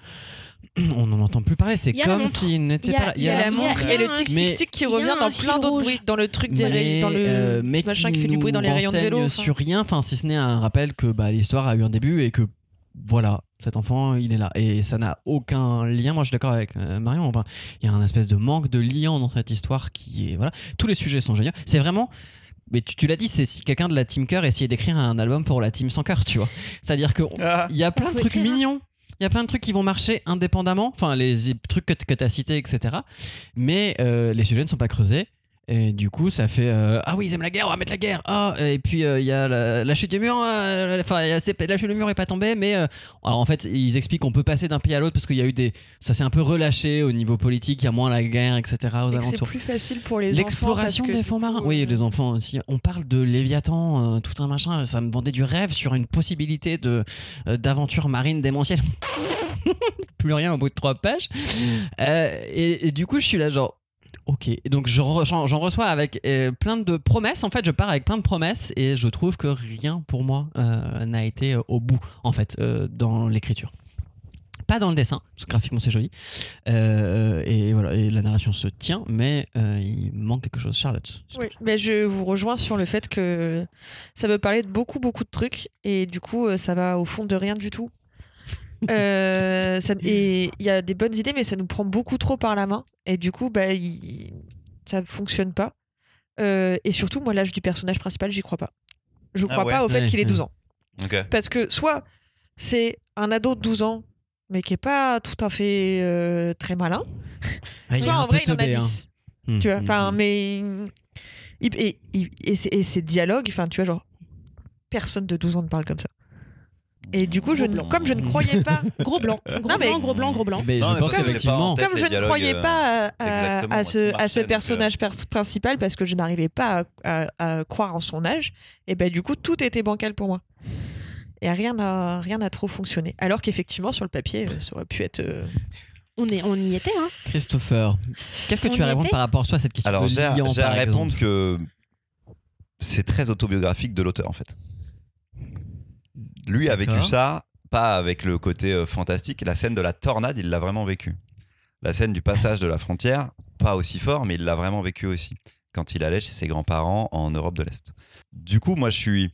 on n'en entend plus parler. C'est comme s'il n'était pas là. il y a la montre, et le un- tic mais- tic tic qui revient dans plein d'autres bruits, dans le truc des rayons, dans le euh, machin qui, fait du bruit dans les rayons de vélo. sur rien, enfin, si ce n'est un rappel que bah, l'histoire a eu un début et que voilà, cet enfant, il est là. Et ça n'a aucun lien. Moi, je suis d'accord avec euh, Marion. Enfin, il y a un espèce de manque de lien dans cette histoire qui est. Voilà. Tous les sujets sont géniaux. C'est vraiment. Mais tu, tu l'as dit, c'est si quelqu'un de la Team Cœur essayait d'écrire un album pour la Team Sans Cœur, tu vois. C'est-à-dire qu'il y a plein de trucs mignons. Il y a plein de trucs qui vont marcher indépendamment. Enfin, les trucs que, tu as cités, etc. Mais euh, les sujets ne sont pas creusés. Et du coup, ça fait euh, ah oui, ils aiment la guerre, on va mettre la guerre. Ah et puis euh, il y a la, la chute du mur. euh, Enfin, la chute du mur est pas tombée, mais euh, alors, en fait, ils expliquent qu'on peut passer d'un pays à l'autre parce qu'il y a eu des, ça s'est un peu relâché au niveau politique. Il y a moins la guerre, etc. aux Et que c'est alentours. plus facile pour les enfants. L'exploration des fonds marins. euh, Oui, les enfants aussi. On parle de Léviathan, euh, tout un machin. Ça me vendait du rêve sur une possibilité de euh, d'aventure marine démentielle. Plus rien au bout de trois pages. Euh, et, et du coup, je suis là genre. Ok, Et donc j'en reçois avec euh, plein de promesses. En fait, je pars avec plein de promesses et je trouve que rien pour moi euh, n'a été euh, au bout, en fait, euh, dans l'écriture. Pas dans le dessin, parce que graphiquement c'est joli. Et voilà, et la narration se tient, mais il manque quelque chose. Charlotte. Oui, mais je vous rejoins sur le fait que ça veut parler de beaucoup, beaucoup de trucs et du coup, ça va au fond de rien du tout. Euh, ça- et il y a des bonnes idées, mais ça nous prend beaucoup trop par la main et du coup, bah, il- ça ne fonctionne pas. Euh, et surtout, moi, l'âge du personnage principal, j'y crois pas. Je Ah crois ouais pas au fait Ouais, qu'il ait ouais. 12 ans. Parce que soit c'est un ado de 12 ans, mais qui est pas tout à fait euh, très malin, Ah, soit en vrai, il en a teubé, hein. 10. Hmm, Tu vois, hmm, enfin, hmm. mais. et, et, et, ces- et ces dialogues, enfin, tu vois, genre, personne de 12 ans ne parle comme ça. Et du coup, je, ne- comme je ne croyais pas, Gros blanc, gros Non, mais- blanc, gros blanc, gros blanc. Mais Non, je mais pense qu'effectivement. comme je ne croyais pas à, à ce, à personnage pers- principal parce que je n'arrivais pas à, à- à croire en son âge, et ben du coup, tout était bancal pour moi. Et rien n'a rien trop fonctionné. Alors qu'effectivement, sur le papier, euh, ça aurait pu être. euh, On, est, on y était, hein. Christopher, qu'est-ce que On tu vas y répondre par rapport à toi, cette question Alors j'ai à, à répondre que c'est très autobiographique de l'auteur en fait. Lui a vécu ça, pas avec le côté euh, fantastique. La scène de la tornade, il l'a vraiment vécu. La scène du passage de la frontière, pas aussi fort, mais il l'a vraiment vécu aussi. Quand il allait chez ses grands-parents en Europe de l'Est. Du coup, moi je suis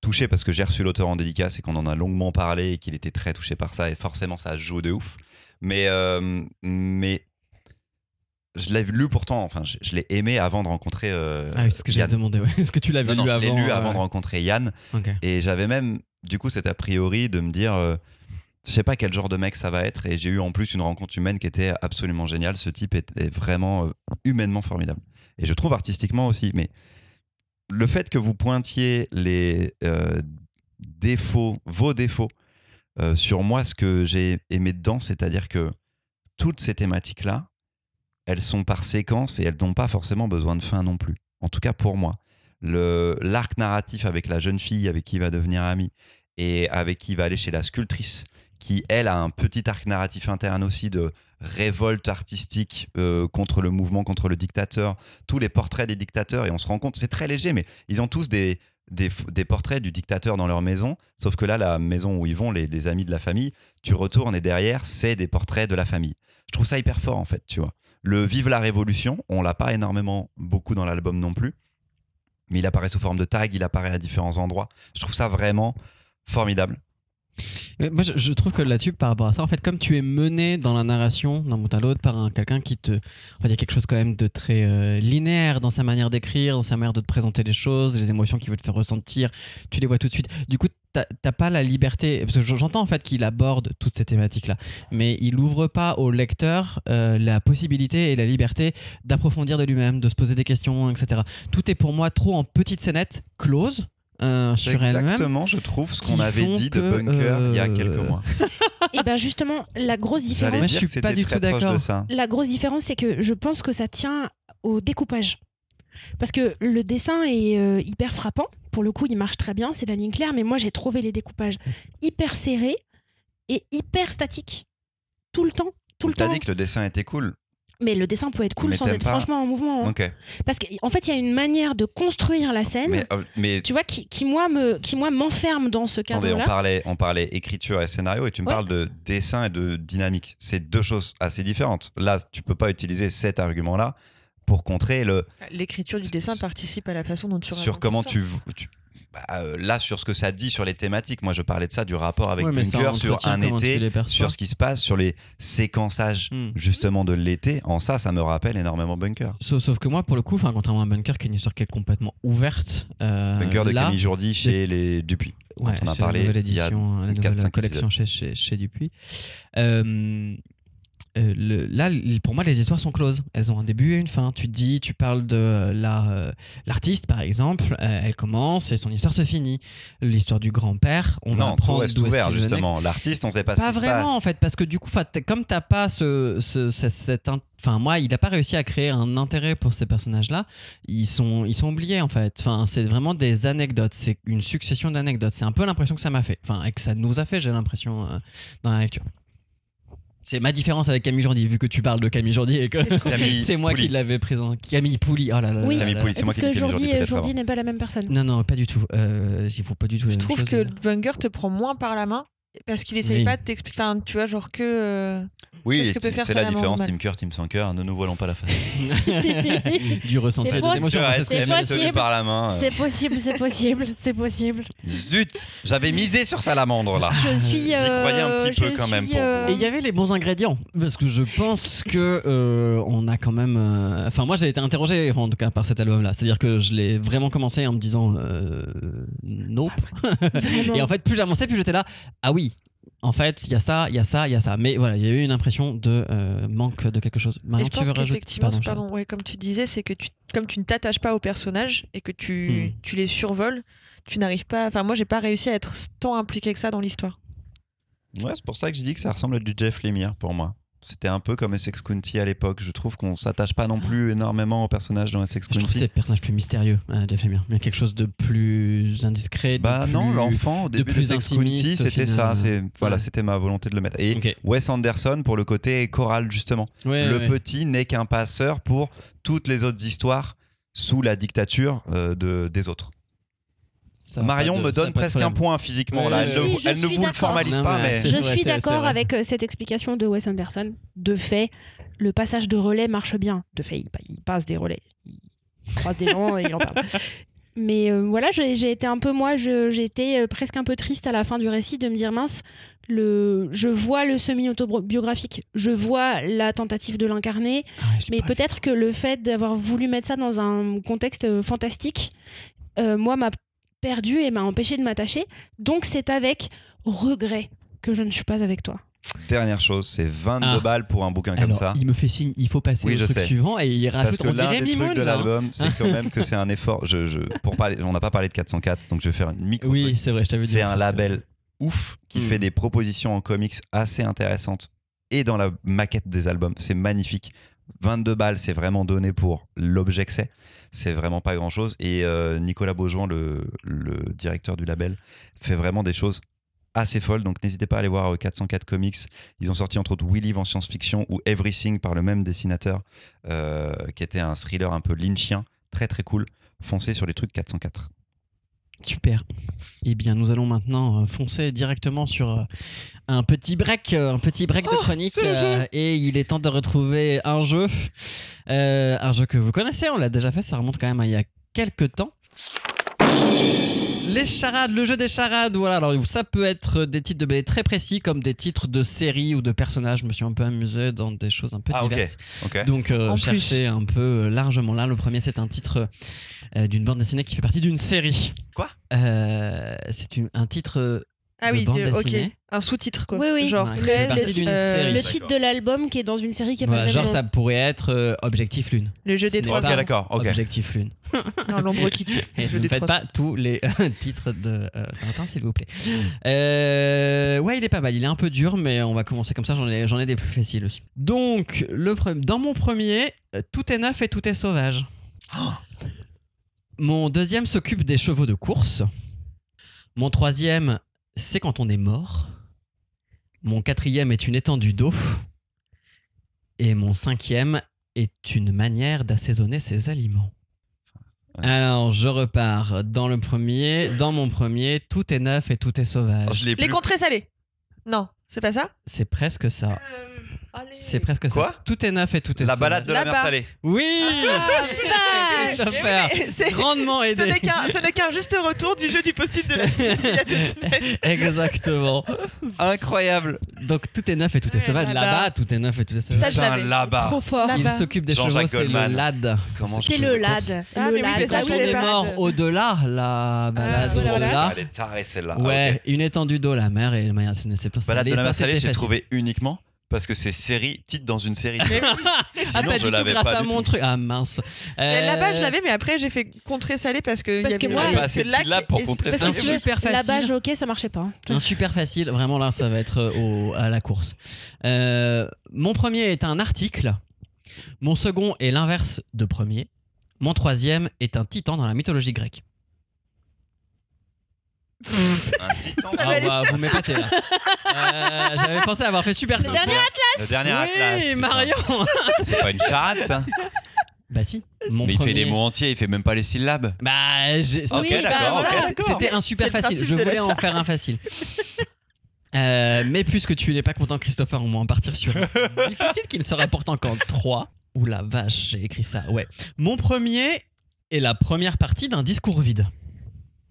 touché parce que j'ai reçu l'auteur en dédicace et qu'on en a longuement parlé et qu'il était très touché par ça et forcément ça joue de ouf. Mais, euh, mais je l'ai lu pourtant, enfin je, je l'ai aimé avant de rencontrer euh, Ah oui, c'est ce que j'ai Yann. demandé. Ouais. Est-ce que tu l'avais lu je l'ai avant lu euh, avant de rencontrer Yann et j'avais même du coup cet a priori de me dire euh, je sais pas quel genre de mec ça va être et j'ai eu en plus une rencontre humaine qui était absolument géniale. Ce type est, est vraiment euh, humainement formidable et je trouve artistiquement aussi. Mais le fait que vous pointiez les défauts, vos défauts sur moi, ce que j'ai aimé dedans, c'est-à-dire que toutes ces thématiques-là, elles sont par séquence et elles n'ont pas forcément besoin de fin non plus. En tout cas pour moi. Le- L'arc narratif avec la jeune fille avec qui il va devenir ami et avec qui il va aller chez la sculptrice, qui elle a un petit arc narratif interne aussi de révolte artistique euh, contre le mouvement, contre le dictateur, tous les portraits des dictateurs et on se rend compte, c'est très léger, mais ils ont tous des, des, portraits du dictateur dans leur maison, sauf que là, la maison où ils vont, les, les amis de la famille, tu retournes et derrière, c'est des portraits de la famille. Je trouve ça hyper fort en fait, tu vois. Le Vive la Révolution, on l'a pas énormément beaucoup dans l'album non plus, mais il apparaît sous forme de tag, il apparaît à différents endroits. Je trouve ça vraiment formidable. Moi, je, trouve que là-dessus, par rapport à ça, en fait, comme tu es mené dans la narration, d'un bout à l'autre, par un- quelqu'un qui te. Il y a quelque chose quand même de très euh, linéaire dans sa manière d'écrire, dans sa manière de te présenter les choses, les émotions qu'il veut te faire ressentir, tu les vois tout de suite. Du coup, t'as pas la liberté. Parce que j'entends en fait qu'il aborde toutes ces thématiques-là, mais il ouvre pas au lecteur euh, la possibilité et la liberté d'approfondir de lui-même, de se poser des questions, etc. Tout est pour moi trop en petite scénette, close. Euh, C'est sur elle-même. exactement, je trouve, ce qu'on avait dit de Bunker il y a euh, quelques mois. Et ben justement, la grosse J'allais différence, je dire suis pas c'était du très tout proche de d'accord. ça. la grosse différence, c'est que je pense que ça tient au découpage. Parce que le dessin est euh, hyper frappant. Pour le coup, il marche très bien, c'est la ligne claire. Mais moi, j'ai trouvé les découpages hyper serrés et hyper statiques. Tout le temps. Tout le T'as temps. dit que le dessin était cool. Mais le dessin peut être cool Mais sans être pas franchement en mouvement. hein. Parce qu'en fait, il y a une manière de construire la scène, Mais, euh, mais tu vois, qui, qui, moi, me, qui moi m'enferme dans ce attendez, on cadre-là. parlait, on parlait écriture et scénario et tu me Ouais. parles de dessin et de dynamique. C'est deux choses assez différentes. Là, tu peux pas utiliser cet argument-là pour contrer le L'écriture du dessin participe à la façon dont tu sur comment tu- bah, euh, là sur ce que ça dit sur les thématiques. Moi, je parlais de ça du rapport avec Ouais, Bunker sur un été, sur ce qui se passe, sur les séquençages Hmm. justement de l'été. En ça, ça me rappelle énormément Bunker. Sauf, sauf que moi, pour le coup, contrairement à Bunker, qui est une histoire qui est complètement ouverte. euh, Bunker de là, Camille Jourdi chez les Dupuis. ouais, on a chez la parlé nouvelle il y a édition, la nouvelle collection chez, chez, chez Dupuis. Euh, euh, le- là, pour moi, les histoires sont closes. Elles ont un début et une fin. Tu te dis, tu parles de euh, la, euh, l'artiste, par exemple, euh, elle commence et son histoire se finit. L'histoire du grand-père, on non, apprendre tout reste ouvert, justement. L'artiste, on sait pas, ce Pas qui se vraiment passe. en fait, parce que du coup, comme t'as pas ce, ce- ce- cet, in- enfin moi, il a pas réussi à créer un intérêt pour ces personnages-là. Ils sont, ils sont oubliés en fait. Enfin, c'est vraiment des anecdotes. C'est une succession d'anecdotes. C'est un peu l'impression que ça m'a fait. Enfin, et que ça nous a fait, j'ai l'impression dans la lecture. C'est ma différence avec Camille Jourdi, vu que tu parles de Camille Jourdi et que c'est moi Pouli. qui l'avais présent. Camille Pouli. Oh là là. Oui. là Camille. Pouli, c'est moi Parce qui que Jourddi avant. n'est pas la même personne? Non, non, pas du tout. Euh, il faut pas du tout. la Je même trouve chose. que Wenger te prend moins par la main parce qu'il essaye Oui. pas de t'expliquer. Enfin, tu vois, genre que. Euh, Oui, c'est la différence. Team Cœur, Team sans cœur, ne nous voilons pas la face. du ressenti C'est des possible. émotions. C'est par la main. euh. C'est possible, c'est possible, c'est possible. Zut, j'avais misé sur salamandre là. Je suis. J'y croyais un euh, petit peu je quand même euh, Et il y avait les bons ingrédients parce que je pense que euh, on a quand même. euh, Enfin, moi j'ai été interrogé en tout cas par cet album-là. C'est-à-dire que je l'ai vraiment commencé en me disant euh, nope. Vraiment. Et en fait, plus j'avançais, plus j'étais là. Ah oui. En fait, il y a ça, il y a ça, il y a ça. Mais voilà, il y a eu une impression de euh, manque de quelque chose. Et Marion, je tu pense veux rajouter qu'effectivement, Pardon, pardon, ouais, comme tu disais, c'est que tu, comme tu ne t'attaches pas aux personnages et que tu, Hmm. tu les survoles, tu n'arrives pas. Enfin, moi, j'ai pas réussi à être tant impliqué que ça dans l'histoire. Ouais, c'est pour ça que je dis que ça ressemble à du Jeff Lemire pour moi. C'était un peu comme Essex County à l'époque. Je trouve qu'on s'attache pas non plus énormément aux personnages dans Essex Je trouve County. ces personnages plus mystérieux, euh, Jeff Lemire. Il y a quelque chose de plus indiscret. de Bah plus- non, l'enfant au début de, plus County, c'était ça. final. C'est voilà, Ouais. c'était ma volonté de le mettre. Et. Wes Anderson pour le côté choral justement. Ouais, le ouais. petit n'est qu'un passeur pour toutes les autres histoires sous la dictature euh, de, des autres. Ça Marion de- me donne presque un point physiquement. Là. elle ne, suis- je elle ne suis vous le formalise Non, pas, mais Je suis d'accord avec euh, cette explication de Wes Anderson. De fait, le passage de relais marche bien. De fait, il, il passe des relais. Il croise des gens et il en parle. Mais euh, voilà, j'ai été un peu, moi, j'ai été euh, presque un peu triste à la fin du récit de me dire, mince, le, je vois le semi-autobiographique, je vois la tentative de l'incarner, Ah mais peut-être que le fait d'avoir voulu mettre ça dans un contexte fantastique, euh, moi, m'a perdu et m'a empêché de m'attacher. Donc, c'est avec regret que je ne suis pas avec toi. dernière chose, c'est 22 Ah. balles pour un bouquin comme Alors, ça. il me fait signe, il faut passer Oui, au je truc sais. suivant et il Parce rajoute que on l'un des trucs de l'album, c'est quand même que c'est un effort. Je, je- pour parler, on n'a pas parlé de 404, donc je vais faire une micro. Oui, c'est vrai, je t'avais dit. C'est un label ouf qui Mm. fait des propositions en comics assez intéressantes et dans la maquette des albums. C'est magnifique. 22 balles, c'est vraiment donné pour l'objet que c'est. C'est vraiment pas grand chose. Et euh, Nicolas Beaujoin, le, directeur du label, fait vraiment des choses assez folles. Donc n'hésitez pas à aller voir euh, 404 Comics. Ils ont sorti entre autres We Live en science-fiction ou Everything par le même dessinateur, euh, qui était un thriller un peu lynchien. Très très cool. Foncez sur les trucs 404. Super. Eh bien, nous allons maintenant euh, foncer directement sur euh, un petit break, euh, un petit break de chronique. jeu. euh, et il est temps de retrouver un jeu, euh, un jeu que vous connaissez. On l'a déjà fait. Ça remonte quand même à il y a quelques temps. Les charades, le jeu des charades, voilà. Alors ça peut être des titres de BD très précis, comme des titres de séries ou de personnages. Je me suis un peu amusé dans des choses un peu Ah, diverses. Donc euh, chercher un peu euh, largement là. Le premier c'est un titre euh, d'une bande dessinée qui fait partie d'une série. Quoi? Euh, C'est un titre. Euh, Ah oui, de- ok. Un sous-titre, quoi. Oui, oui. Genre Ouais, très. partie le, titre, euh, série. Le titre de l'album qui est dans une série qui est voilà, pas genre ça pourrait être euh, Objectif Lune. le jeu des trois Ok, pas- arbres. d'accord. Ok. Objectif Lune. Non, l'ombre qui tue. Et Le jeu ne des faites trois pas tous les titres de euh, Tintin, s'il vous plaît. Euh, ouais, il est pas mal. Il est un peu dur, mais on va commencer comme ça. J'en ai, des plus faciles aussi. Donc, le dans mon premier, euh, tout est neuf et tout est sauvage. Mon deuxième s'occupe des chevaux de course. Mon troisième, c'est quand on est mort. Mon quatrième est une étendue d'eau. Et mon cinquième est une manière d'assaisonner ses aliments. Alors, je repars dans le premier. Dans mon premier, tout est neuf et tout est sauvage. Je l'ai Les plus. contrées salées. Non, c'est pas ça? C'est presque ça. C'est presque Quoi ça. Tout est neuf et tout est La balade de la mer salée. Oui Ah, vache Christopher, Grandement aidé. ce n'est qu'un juste retour du jeu du post-it de la semaine il y a deux semaines. Exactement. Incroyable. Donc tout est neuf et tout est sauvage. là-bas. Tout est neuf et tout est Ça, sauvage. je l'avais. là-bas. Trop fort. Il s'occupe des Jean-Jacques chevaux, c'est le lad. C'est le le lad. Ah, mais oui, ça, Quand je on est mort au-delà, la balade voilà, voilà. au-delà. Elle est tarée celle-là. Ouais, Ah, une étendue d'eau, la mer et le manière c'est plein. Balade de la mer ça, salée, j'ai trouvé uniquement parce que c'est série, titre dans une série. Mais oui. Ah, Sinon, pas je du tout l'avais grâce pas à du mon tout. truc. Ah mince. Mais Là-bas, je Euh, l'avais, mais après, j'ai fait contrer salé parce que. Parce y que avait moi, pas assez de syllabes pour contrer veux- super La facile. base ok, ça marchait pas. Un super facile, vraiment là ça va être euh, au- à la course. Euh, mon premier est un article, mon second est l'inverse de premier, mon troisième est un titan dans la mythologie grecque. Un titan. Ah bah, vous m'épatez là. Euh, J'avais pensé avoir fait super Le simple. dernier Le dernier oui, Atlas. putain. Marion C'est pas une charade, ça? Bah si. Mon Mais il fait des mots entiers, il fait même pas les syllabes. Bah, j'ai- Ok, Oui, bah, d'accord. d'accord. C'était un super le facile. Je voulais en faire un facile. Euh, mais puisque tu n'es pas content, Christopher, on va en partir sur un difficile qui ne serait pourtant qu'en 3. Ouh la vache, j'ai écrit ça. Ouais. Mon premier est la première partie d'un discours vide.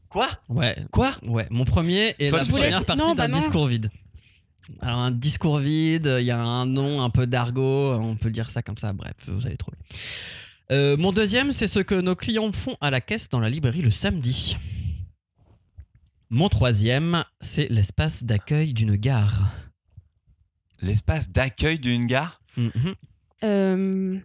Quoi? Ouais. Quoi? Ouais. Mon premier est Toi, la tu voulais- première partie Non, d'un bah non. discours vide. Alors un discours vide, il y a un nom un peu d'argot, on peut dire ça comme ça. Bref, vous allez trouver. Euh, mon deuxième, c'est ce que nos clients font à la caisse dans la librairie le samedi. Mon troisième, c'est l'espace d'accueil d'une gare. L'espace d'accueil d'une gare? Mhm. Euh,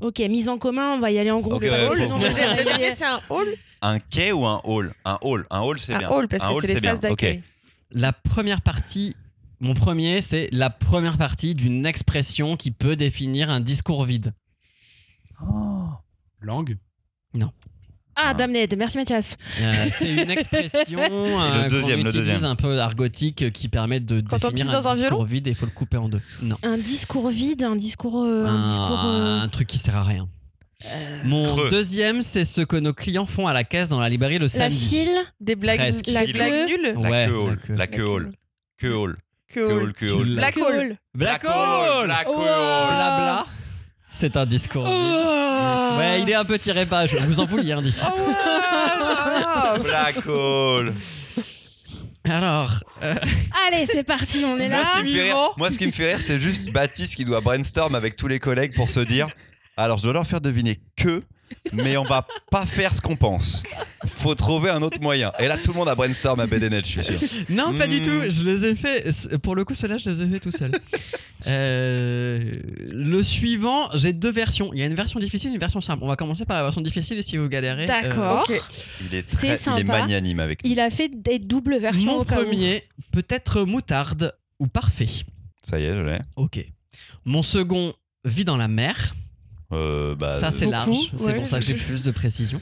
Ok, mise en commun, on va y aller en groupe. Ok, parce que ouais, sinon, faut- on va Le y aller- dernier, c'est un hall. Un quai ou un hall? Un hall. Un hall, c'est Un bien. hall, parce Un que hall, c'est l'espace d'accueil. La première partie, mon premier, c'est la première partie d'une expression qui peut définir un discours vide. Langue? Ah, Damned, merci Mathias. Euh, c'est une expression euh, Le deuxième, qu'on le utilise deuxième. un peu argotique euh, qui permet de Quand on définir pisse dans un discours vide et il faut le couper en deux. Non. Un discours vide, un discours. euh, un, discours. euh, un truc qui sert à rien. Euh, Mon Creux. deuxième, c'est ce que nos clients font à la caisse dans la librairie le la samedi. file. Des blagues, Presque. la Fil. blague nulle. La Ouais, queue hall. la queue. La queue hall. Queue hall. Que Queue hall. queue hall. Black hole. Black hole Black Oh. hole. Blabla. C'est un discours vide. Ouais, il est un peu tiré pas. Je vous en vouliez, hein, difficile. Oh, Black hole. Alors, euh, Allez, c'est parti, on est Moi, là. ce qui me fait rire, Suivant. moi, ce qui me fait rire, c'est juste Baptiste qui doit brainstorm avec tous les collègues pour se dire alors, je dois leur faire deviner que, mais on va pas faire ce qu'on pense. Faut trouver un autre moyen. Et là, tout le monde a brainstorm à BDNet, je suis sûr. non, pas du Hmm. tout. Je les ai fait. Pour le coup, ceux-là, je les ai fait tout seul. Euh, le suivant, j'ai deux versions. Il y a une version difficile et une version simple. On va commencer par la version difficile et si vous galérez. euh, D'accord. Ok. Il est C'est très, il est magnanime avec nous. Il a fait des doubles versions mon au premier peut être moutarde ou parfait. Ça y est, je l'ai. Ok. Mon second vit dans la mer. Euh, bah, Ça, c'est large. C'est ouais. pour ça que j'ai plus de précision.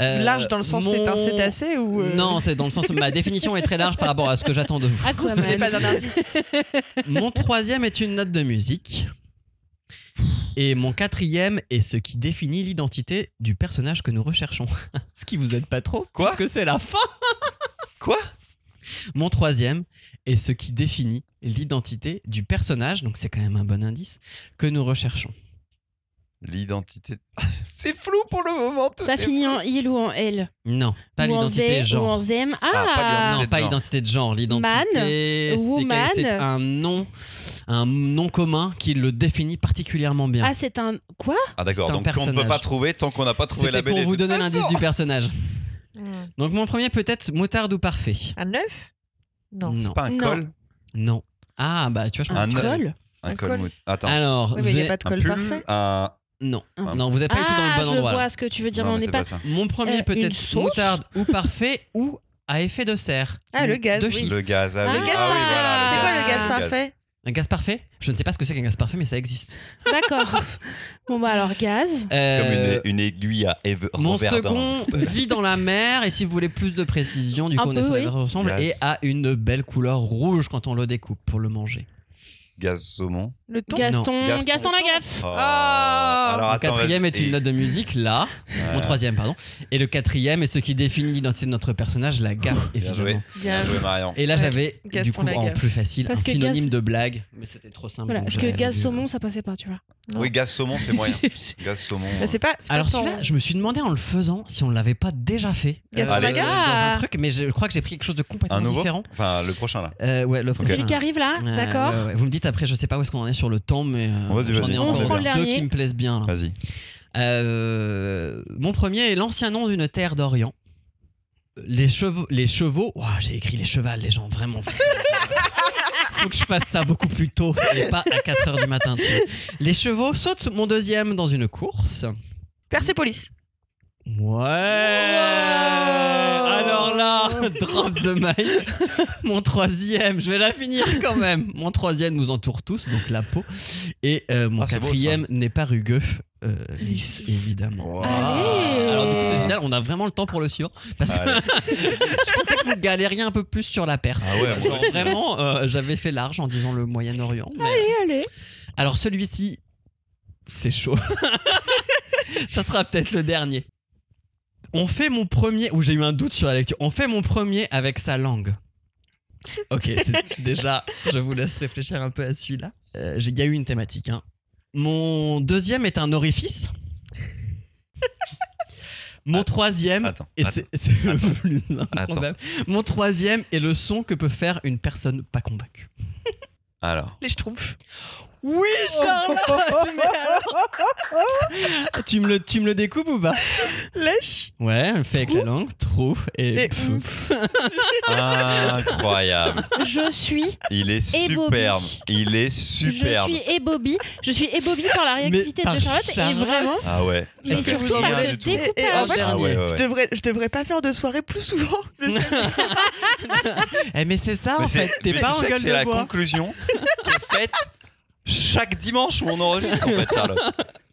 Euh, Large dans le sens c'est un mon- cétacé ou. euh, Non, c'est dans le sens où ma définition est très large par rapport à ce que j'attends de vous. Ce Aquaman. n'est pas un indice. Mon troisième est une note de musique. Et mon quatrième est ce qui définit l'identité du personnage que nous recherchons. ce qui vous aide pas trop Quoi? Parce que c'est la fin. Quoi? Mon troisième est ce qui définit l'identité du personnage, donc c'est quand même un bon indice, que nous recherchons. L'identité. c'est flou pour le moment. tout Ça est finit en il ou en elle? Non, pas ou en l'identité zé, Ou en genre. zem. Ah, pas Ah, Non, l'identité de pas genre. identité de genre. L'identité, Man, c'est woman. c'est un nom, un nom commun qui le définit particulièrement bien. Ah, c'est un. Quoi? Ah d'accord, C'est un donc on ne peut personnage. pas trouver tant qu'on n'a pas trouvé la C'était BD. pour vous de donner l'indice façon. du personnage. Hmm. Donc mon premier peut-être moutarde ou parfait. Un neuf Non. Non. C'est pas un Non. col? Non. Ah bah tu vois je Un Un pense- col Un Un col col. mou- Attends. Alors Oui, mais il n'y j'ai- a pas de un col pull, parfait. un. Non Un- non vous n'êtes pas du tout dans Ah, le bon je endroit. vois là. ce que tu veux dire, Non, mais on n'est pas. pas ça. Mon premier Euh, peut une être sauce moutarde ou parfait ou à effet de serre. Ah, le gaz, De oui. schiste. Le gaz. Ah, Ah, oui. le gaz Ah oui, par- voilà. C'est quoi le gaz parfait Un gaz parfait? Je ne sais pas ce que c'est qu'un gaz parfait mais ça existe. D'accord. bon, bah alors, gaz. Comme Euh, une, une aiguille à Eve Mon second vit dans la mer et si vous voulez plus de précision, du Un coup on peu, est sur oui. ensemble Gaz. et a une belle couleur rouge quand on le découpe pour le manger. Gaz saumon. Le ton Gaston, Gaston. Gaston Lagaffe. Oh. Ah. Alors Le attends, quatrième est une note de musique là, Ouais. mon troisième pardon, et le quatrième est ce qui définit l'identité de notre personnage, la gaffe Bien joué. évidemment. Bien joué Marion. Et là Ouais. j'avais du coup en plus facile Parce un que synonyme gaz- de blague, mais c'était trop simple. Voilà, parce que gaz saumon, ça passait pas, tu vois. Non. Oui, gaz saumon, c'est moyen. Gaz saumon. Bah, c'est pas. Alors celui-là, je me suis demandé en le faisant si on ne l'avait pas déjà fait Gaston Allez. Lagaffe dans un truc, mais je crois que j'ai pris quelque chose de complètement Un nouveau différent. Enfin, le prochain là. Euh, ouais, le Celui qui arrive là, d'accord. Vous me dites après, je sais pas où est-ce qu'on en est sur le temps, mais euh, j'en ai On encore prend le deux dernier. qui me plaisent bien. Vas-y. Euh, mon premier est l'ancien nom d'une terre d'Orient. Les chevaux, les chevaux. Ouah, j'ai écrit les chevals, les gens vraiment. faut que je fasse ça beaucoup plus tôt et pas à 4h du matin. Les chevaux sautent mon deuxième dans une course. Persépolis. Ouais. Alors là, drop the mic. Mon troisième, je vais la finir quand même. Mon troisième nous entoure tous, donc la peau. Et euh, mon Ah, quatrième n'est pas rugueux, euh, lisse évidemment. Wow. Alors du coup c'est génial, on a vraiment le temps pour le suivre parce que je pensais que vous galériez un peu plus sur la Perse. Ah ouais, Genre, vraiment, euh, j'avais fait large en disant le Moyen-Orient. mais- Allez, allez. Alors celui-ci, c'est chaud. Ça sera peut-être le dernier. On fait mon premier, où j'ai eu un doute sur la lecture, on fait mon premier avec sa langue. Ok, c'est- déjà, je vous laisse réfléchir un peu à celui-là. Euh, j'ai- Il y a eu une thématique. hein. Mon deuxième est un orifice. Mon troisième, Attends, et c'est c'est le plus improbable, mon troisième est le son que peut faire une personne pas convaincue. Alors, Les schtroumpfs. Oui, Charlotte mais alors tu, me le, tu me le découpes ou pas? Lèche. Ouais, fait avec la langue, trou et, Et incroyable. Je suis, Il est superbe. Il est superbe. je suis ébobie. Je suis ébobie par la réactivité par de Charlotte, Charlotte et vraiment, Ah ouais. mais Parce que surtout par ce découpage. Ah ouais, ouais, Je devrais, je devrais pas faire de soirée plus souvent. Je sais. Eh mais c'est ça Mais en fait, t'es pas en gueule C'est la de bois. conclusion qui est faite chaque dimanche où on enregistre en fait, Charlotte.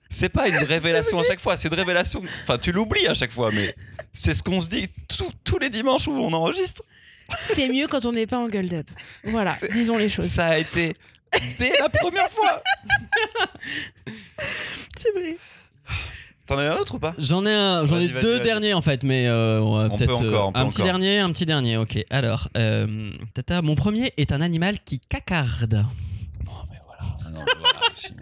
C'est pas une révélation à chaque fois, c'est une révélation. Enfin, tu l'oublies à chaque fois, mais c'est ce qu'on se dit tous- tous les dimanches où on enregistre. C'est mieux quand on n'est pas en gueule up. Voilà, C'est- disons les choses. Ça a été dès la première fois. C'est vrai. T'en as un autre ou pas? J'en ai un, j'en ai Vas-y, vas-y, deux vas-y. derniers en fait, mais euh, on va On peut-être peut euh, encore, on peut un petit encore. dernier, un petit dernier. Ok. Alors, euh, tata, mon premier est un animal qui cacarde. Non, voilà, aussi.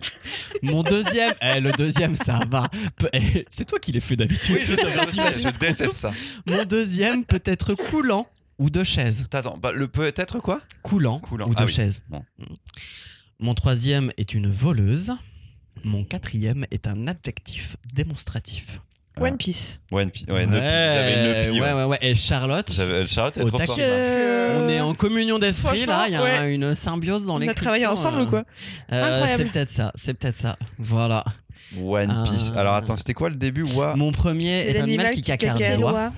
Mon deuxième, eh, le deuxième, ça va. Pe- eh, C'est toi qui l'ai fait d'habitude. Oui, je sais, je, sais, je déteste ça. Mon deuxième peut être coulant ou de chaise. Attends, bah, le peut-être quoi? Coulant, Coulant. ou de Ah oui. chaise. Bon. Mon troisième est une voleuse. Mon quatrième est un adjectif démonstratif. Ah. One Piece. One Piece. Ouais, Neupi. J'avais une ouais, ouais. ouais, ouais. Et Charlotte, J'avais- Charlotte est trop forte. Je- on est en communion d'esprit là. Il y a ouais. une symbiose dans On les a travaillé ensemble ou quoi Incroyable. C'est peut-être ça. C'est peut-être ça. Voilà. One Piece. Ah. Alors attends, c'était quoi le début Wa- Mon premier C'est est animal l'animal qui cacarde. cacarde. C'est Loi. loi.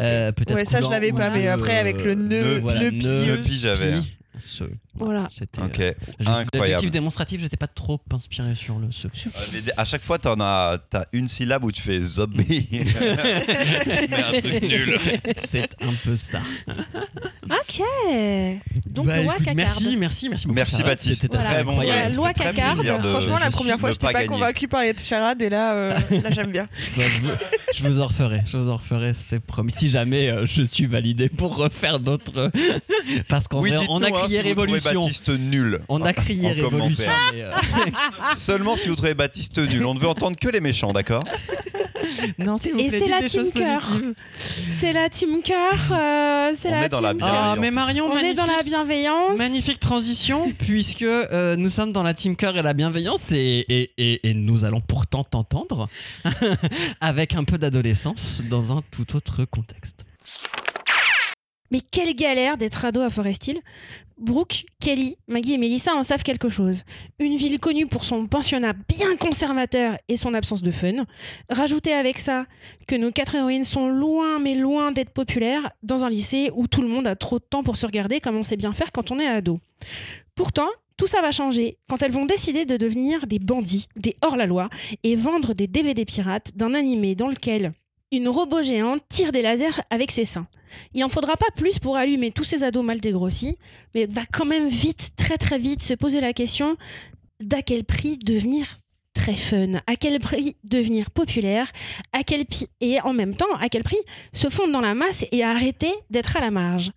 Euh, peut-être Ouais, ça, je l'avais pas, mais après, avec le nœud- nœud nœud, Neupi, j'avais. Ce. Voilà. C'était. Ok, euh, j'ai- incroyable. L'adjectif démonstratif, j'étais pas trop inspiré sur le ce. Euh, mais à chaque fois, t'en as, t'as une syllabe où tu fais zombie. je mets un truc nul. C'est un peu ça. Ok. Donc Bah, loi écoute, cacarde. merci, merci, merci beaucoup. Merci. Baptiste. C'était Voilà. Très bon incroyable. jeu. Voilà, loi fait très cacarde. plaisir de- Franchement, la je première de fois, ne j'étais pas pas gagner. convaincue par les charades et là, euh, là j'aime bien. Bah, je, vous, je vous en referai, je vous en referai, c'est promis. Si jamais euh, je suis validé pour refaire d'autres, euh, parce qu'en Oui, vrai, dites-nous on a hein, crié si vous trouvez révolution. Baptiste nul. On a crié en révolution. euh, Seulement si vous trouvez Baptiste nul. On ne veut entendre que les méchants, d'accord? Non, vous Et c'est la team cœur. positives. C'est la team cœur. euh, c'est On la est dans la team- bienveillance. Ah, mais Marion, On est magnifique. dans la bienveillance. Magnifique transition, puisque euh, nous sommes dans la team cœur et la bienveillance, et, et, et- et nous allons pourtant t'entendre avec un peu d'adolescence dans un tout autre contexte. Mais quelle galère d'être ado à Forest Hill. Brooke, Kelly, Maggie et Melissa en savent quelque chose. Une ville connue pour son pensionnat bien conservateur et son absence de fun. Rajoutez avec ça que nos quatre héroïnes sont loin, mais loin d'être populaires dans un lycée où tout le monde a trop de temps pour se regarder comme on sait bien faire quand on est ado. Pourtant, tout ça va changer quand elles vont décider de devenir des bandits, des hors-la-loi, et vendre des DVD pirates d'un animé dans lequel une robot géante tire des lasers avec ses seins. Il en faudra pas plus pour allumer tous ces ados mal dégrossis, mais va quand même vite, très très vite se poser la question d'à quel prix devenir très fun, à quel prix devenir populaire, à quel pi- et en même temps à quel prix se fondre dans la masse et arrêter d'être à la marge.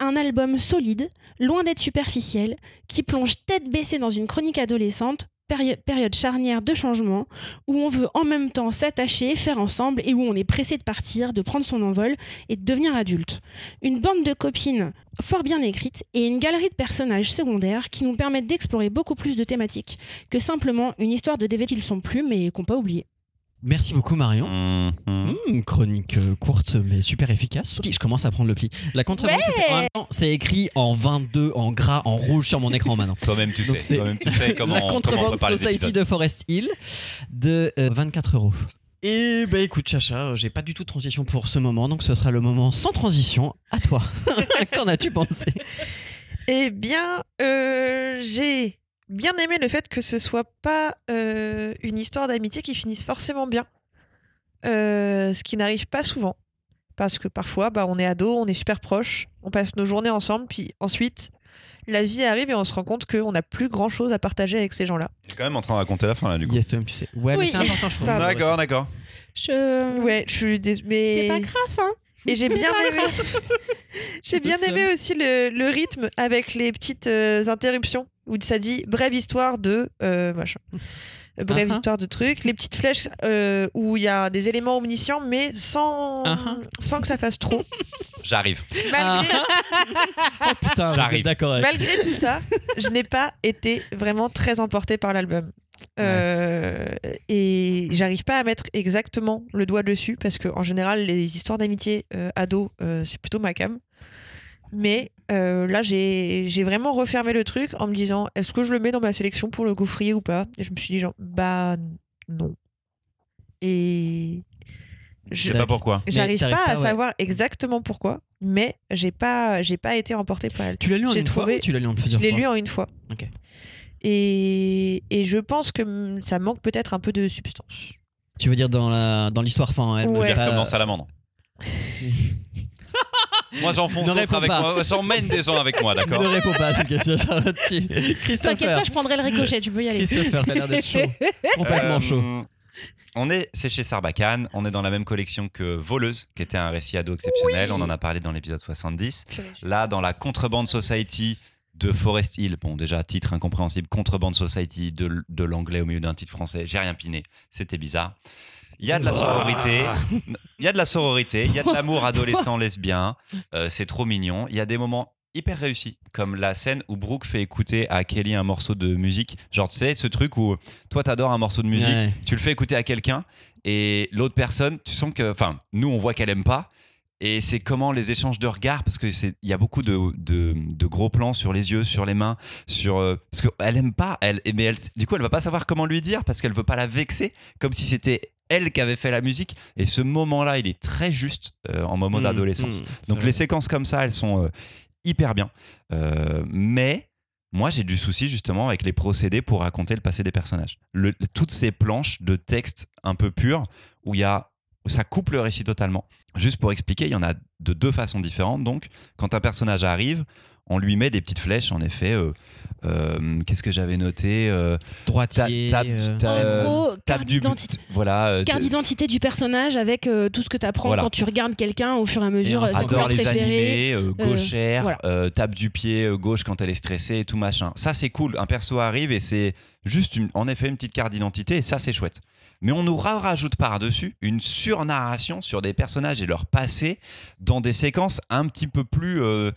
Un album solide, loin d'être superficiel, qui plonge tête baissée dans une chronique adolescente, péri- période charnière de changement, où on veut en même temps s'attacher, faire ensemble et où on est pressé de partir, de prendre son envol et de devenir adulte. Une bande de copines fort bien écrite et une galerie de personnages secondaires qui nous permettent d'explorer beaucoup plus de thématiques que simplement une histoire de DVD qu'ils sont plus mais qu'on pas oublié. Merci beaucoup Marion. Mhm. Mmh, chronique euh, courte mais super efficace. Je commence à prendre le pli. La contrebande, Ouais. c'est- écrit en 22, en gras, en rouge sur mon écran maintenant. Toi-même, tu Donc sais. tu comment, la contrebande Society de Forest Hill de euh, 24 euros. Et bah écoute Chacha, euh, j'ai pas du tout de transition pour ce moment, donc ce sera le moment sans transition. À toi. Qu'en as-tu pensé? Eh bien, euh, j'ai bien aimé le fait que ce soit pas euh, une histoire d'amitié qui finisse forcément bien. Euh, ce qui n'arrive pas souvent. Parce que parfois, bah, on est ado, on est super proches, on passe nos journées ensemble, puis ensuite, la vie arrive et on se rend compte qu'on n'a plus grand chose à partager avec ces gens-là. Tu es quand même en train de raconter la fin là, du coup. Yes, toi-même, tu sais. Ouais, mais Oui. c'est important, je trouve. D'accord, d'accord. Je... Ouais, je suis dés- mais C'est pas grave, hein. Et j'ai bien aimé. j'ai bien aimé aussi le, le rythme avec les petites euh, interruptions où ça dit brève histoire de euh, machin. Euh, Brève Uh-huh. histoire de trucs, les petites flèches euh, où il y a des éléments omniscients mais sans, Uh-huh. sans que ça fasse trop. J'arrive. Malgré, Oh J'arrive. d'accord avec malgré tout ça, je n'ai pas été vraiment très emportée par l'album. Euh, et j'arrive pas à mettre exactement le doigt dessus parce que en général les histoires d'amitié euh, ado euh, c'est plutôt ma cam mais euh, là j'ai j'ai vraiment refermé le truc en me disant est-ce que je le mets dans ma sélection pour le gaufrier ou pas? Et je me suis dit genre bah non et Je je- sais pas pourquoi. J'arrive pas, pas, à ouais. savoir exactement pourquoi mais j'ai pas j'ai pas été emportée par elle Tu l'as lu en une fois? ou tu l'as lu en je plusieurs l'ai fois lu en une fois. Ok. Et, et je pense que ça manque peut-être un peu de substance. Tu veux dire dans la dans l'histoire fin elle Ouais. Dire comme dans Salamandre. Moi, j'enfonce Ne d'autres avec pas. moi. J'emmène des gens avec moi, Ne d'accord réponds pas à cette question, Charlotte. Tu- T'inquiète pas, je prendrai le ricochet, tu peux y aller. Christopher, t'as l'air d'être chaud. Complètement Euh, chaud. On est, c'est chez Sarbacane, on est dans la même collection que Voleuse, qui était un récit ado exceptionnel. On en a parlé dans l'épisode 70. Là, dans la Contrebande Society de Forest Hill, bon, déjà, titre incompréhensible, Contrebande Society de, de l'anglais au milieu d'un titre français. J'ai rien piné, c'était bizarre. Il y a de la sororité, il y a de la sororité, il y a de l'amour adolescent lesbien, euh, c'est trop mignon. Il y a des moments hyper réussis, comme la scène où Brooke fait écouter à Kelly un morceau de musique. Genre, tu sais, ce truc où toi, t'adores un morceau de musique, Ouais. tu le fais écouter à quelqu'un, et l'autre personne, tu sens que, enfin, nous, on voit qu'elle aime pas. Et c'est comment les échanges de regards, parce que c'est, il y a beaucoup de, de, de gros plans sur les yeux, sur les mains, sur euh, parce qu'elle aime pas, elle, mais elle, du coup, elle va pas savoir comment lui dire parce qu'elle veut pas la vexer, comme si c'était elle qui avait fait la musique. Et ce moment-là, il est très juste euh, en moment Mmh, d'adolescence. mmh, Donc vrai. les séquences comme ça, elles sont euh, hyper bien. Euh, mais moi, j'ai du souci justement avec les procédés pour raconter le passé des personnages. Le- toutes ces planches de texte un peu purs où il y a, ça coupe le récit totalement. Juste pour expliquer, il y en a de deux façons différentes. Donc, quand un personnage arrive, on lui met des petites flèches. En effet, euh, euh, qu'est-ce que j'avais noté Euh, Droitier. ta- ta- euh, euh, tape du d'identité. voilà euh, Carte d'identité du personnage avec euh, tout ce que tu apprends Voilà. quand tu regardes quelqu'un au fur et à mesure, Et adore les animés, euh, gauchère, voilà. euh, tape du pied gauche quand elle est stressée et tout machin. Ça c'est cool. Un perso arrive et c'est juste une- en effet une petite carte d'identité et ça c'est chouette. Mais on nous ra- rajoute par-dessus une surnarration sur des personnages et leur passé dans des séquences un petit peu plus euh,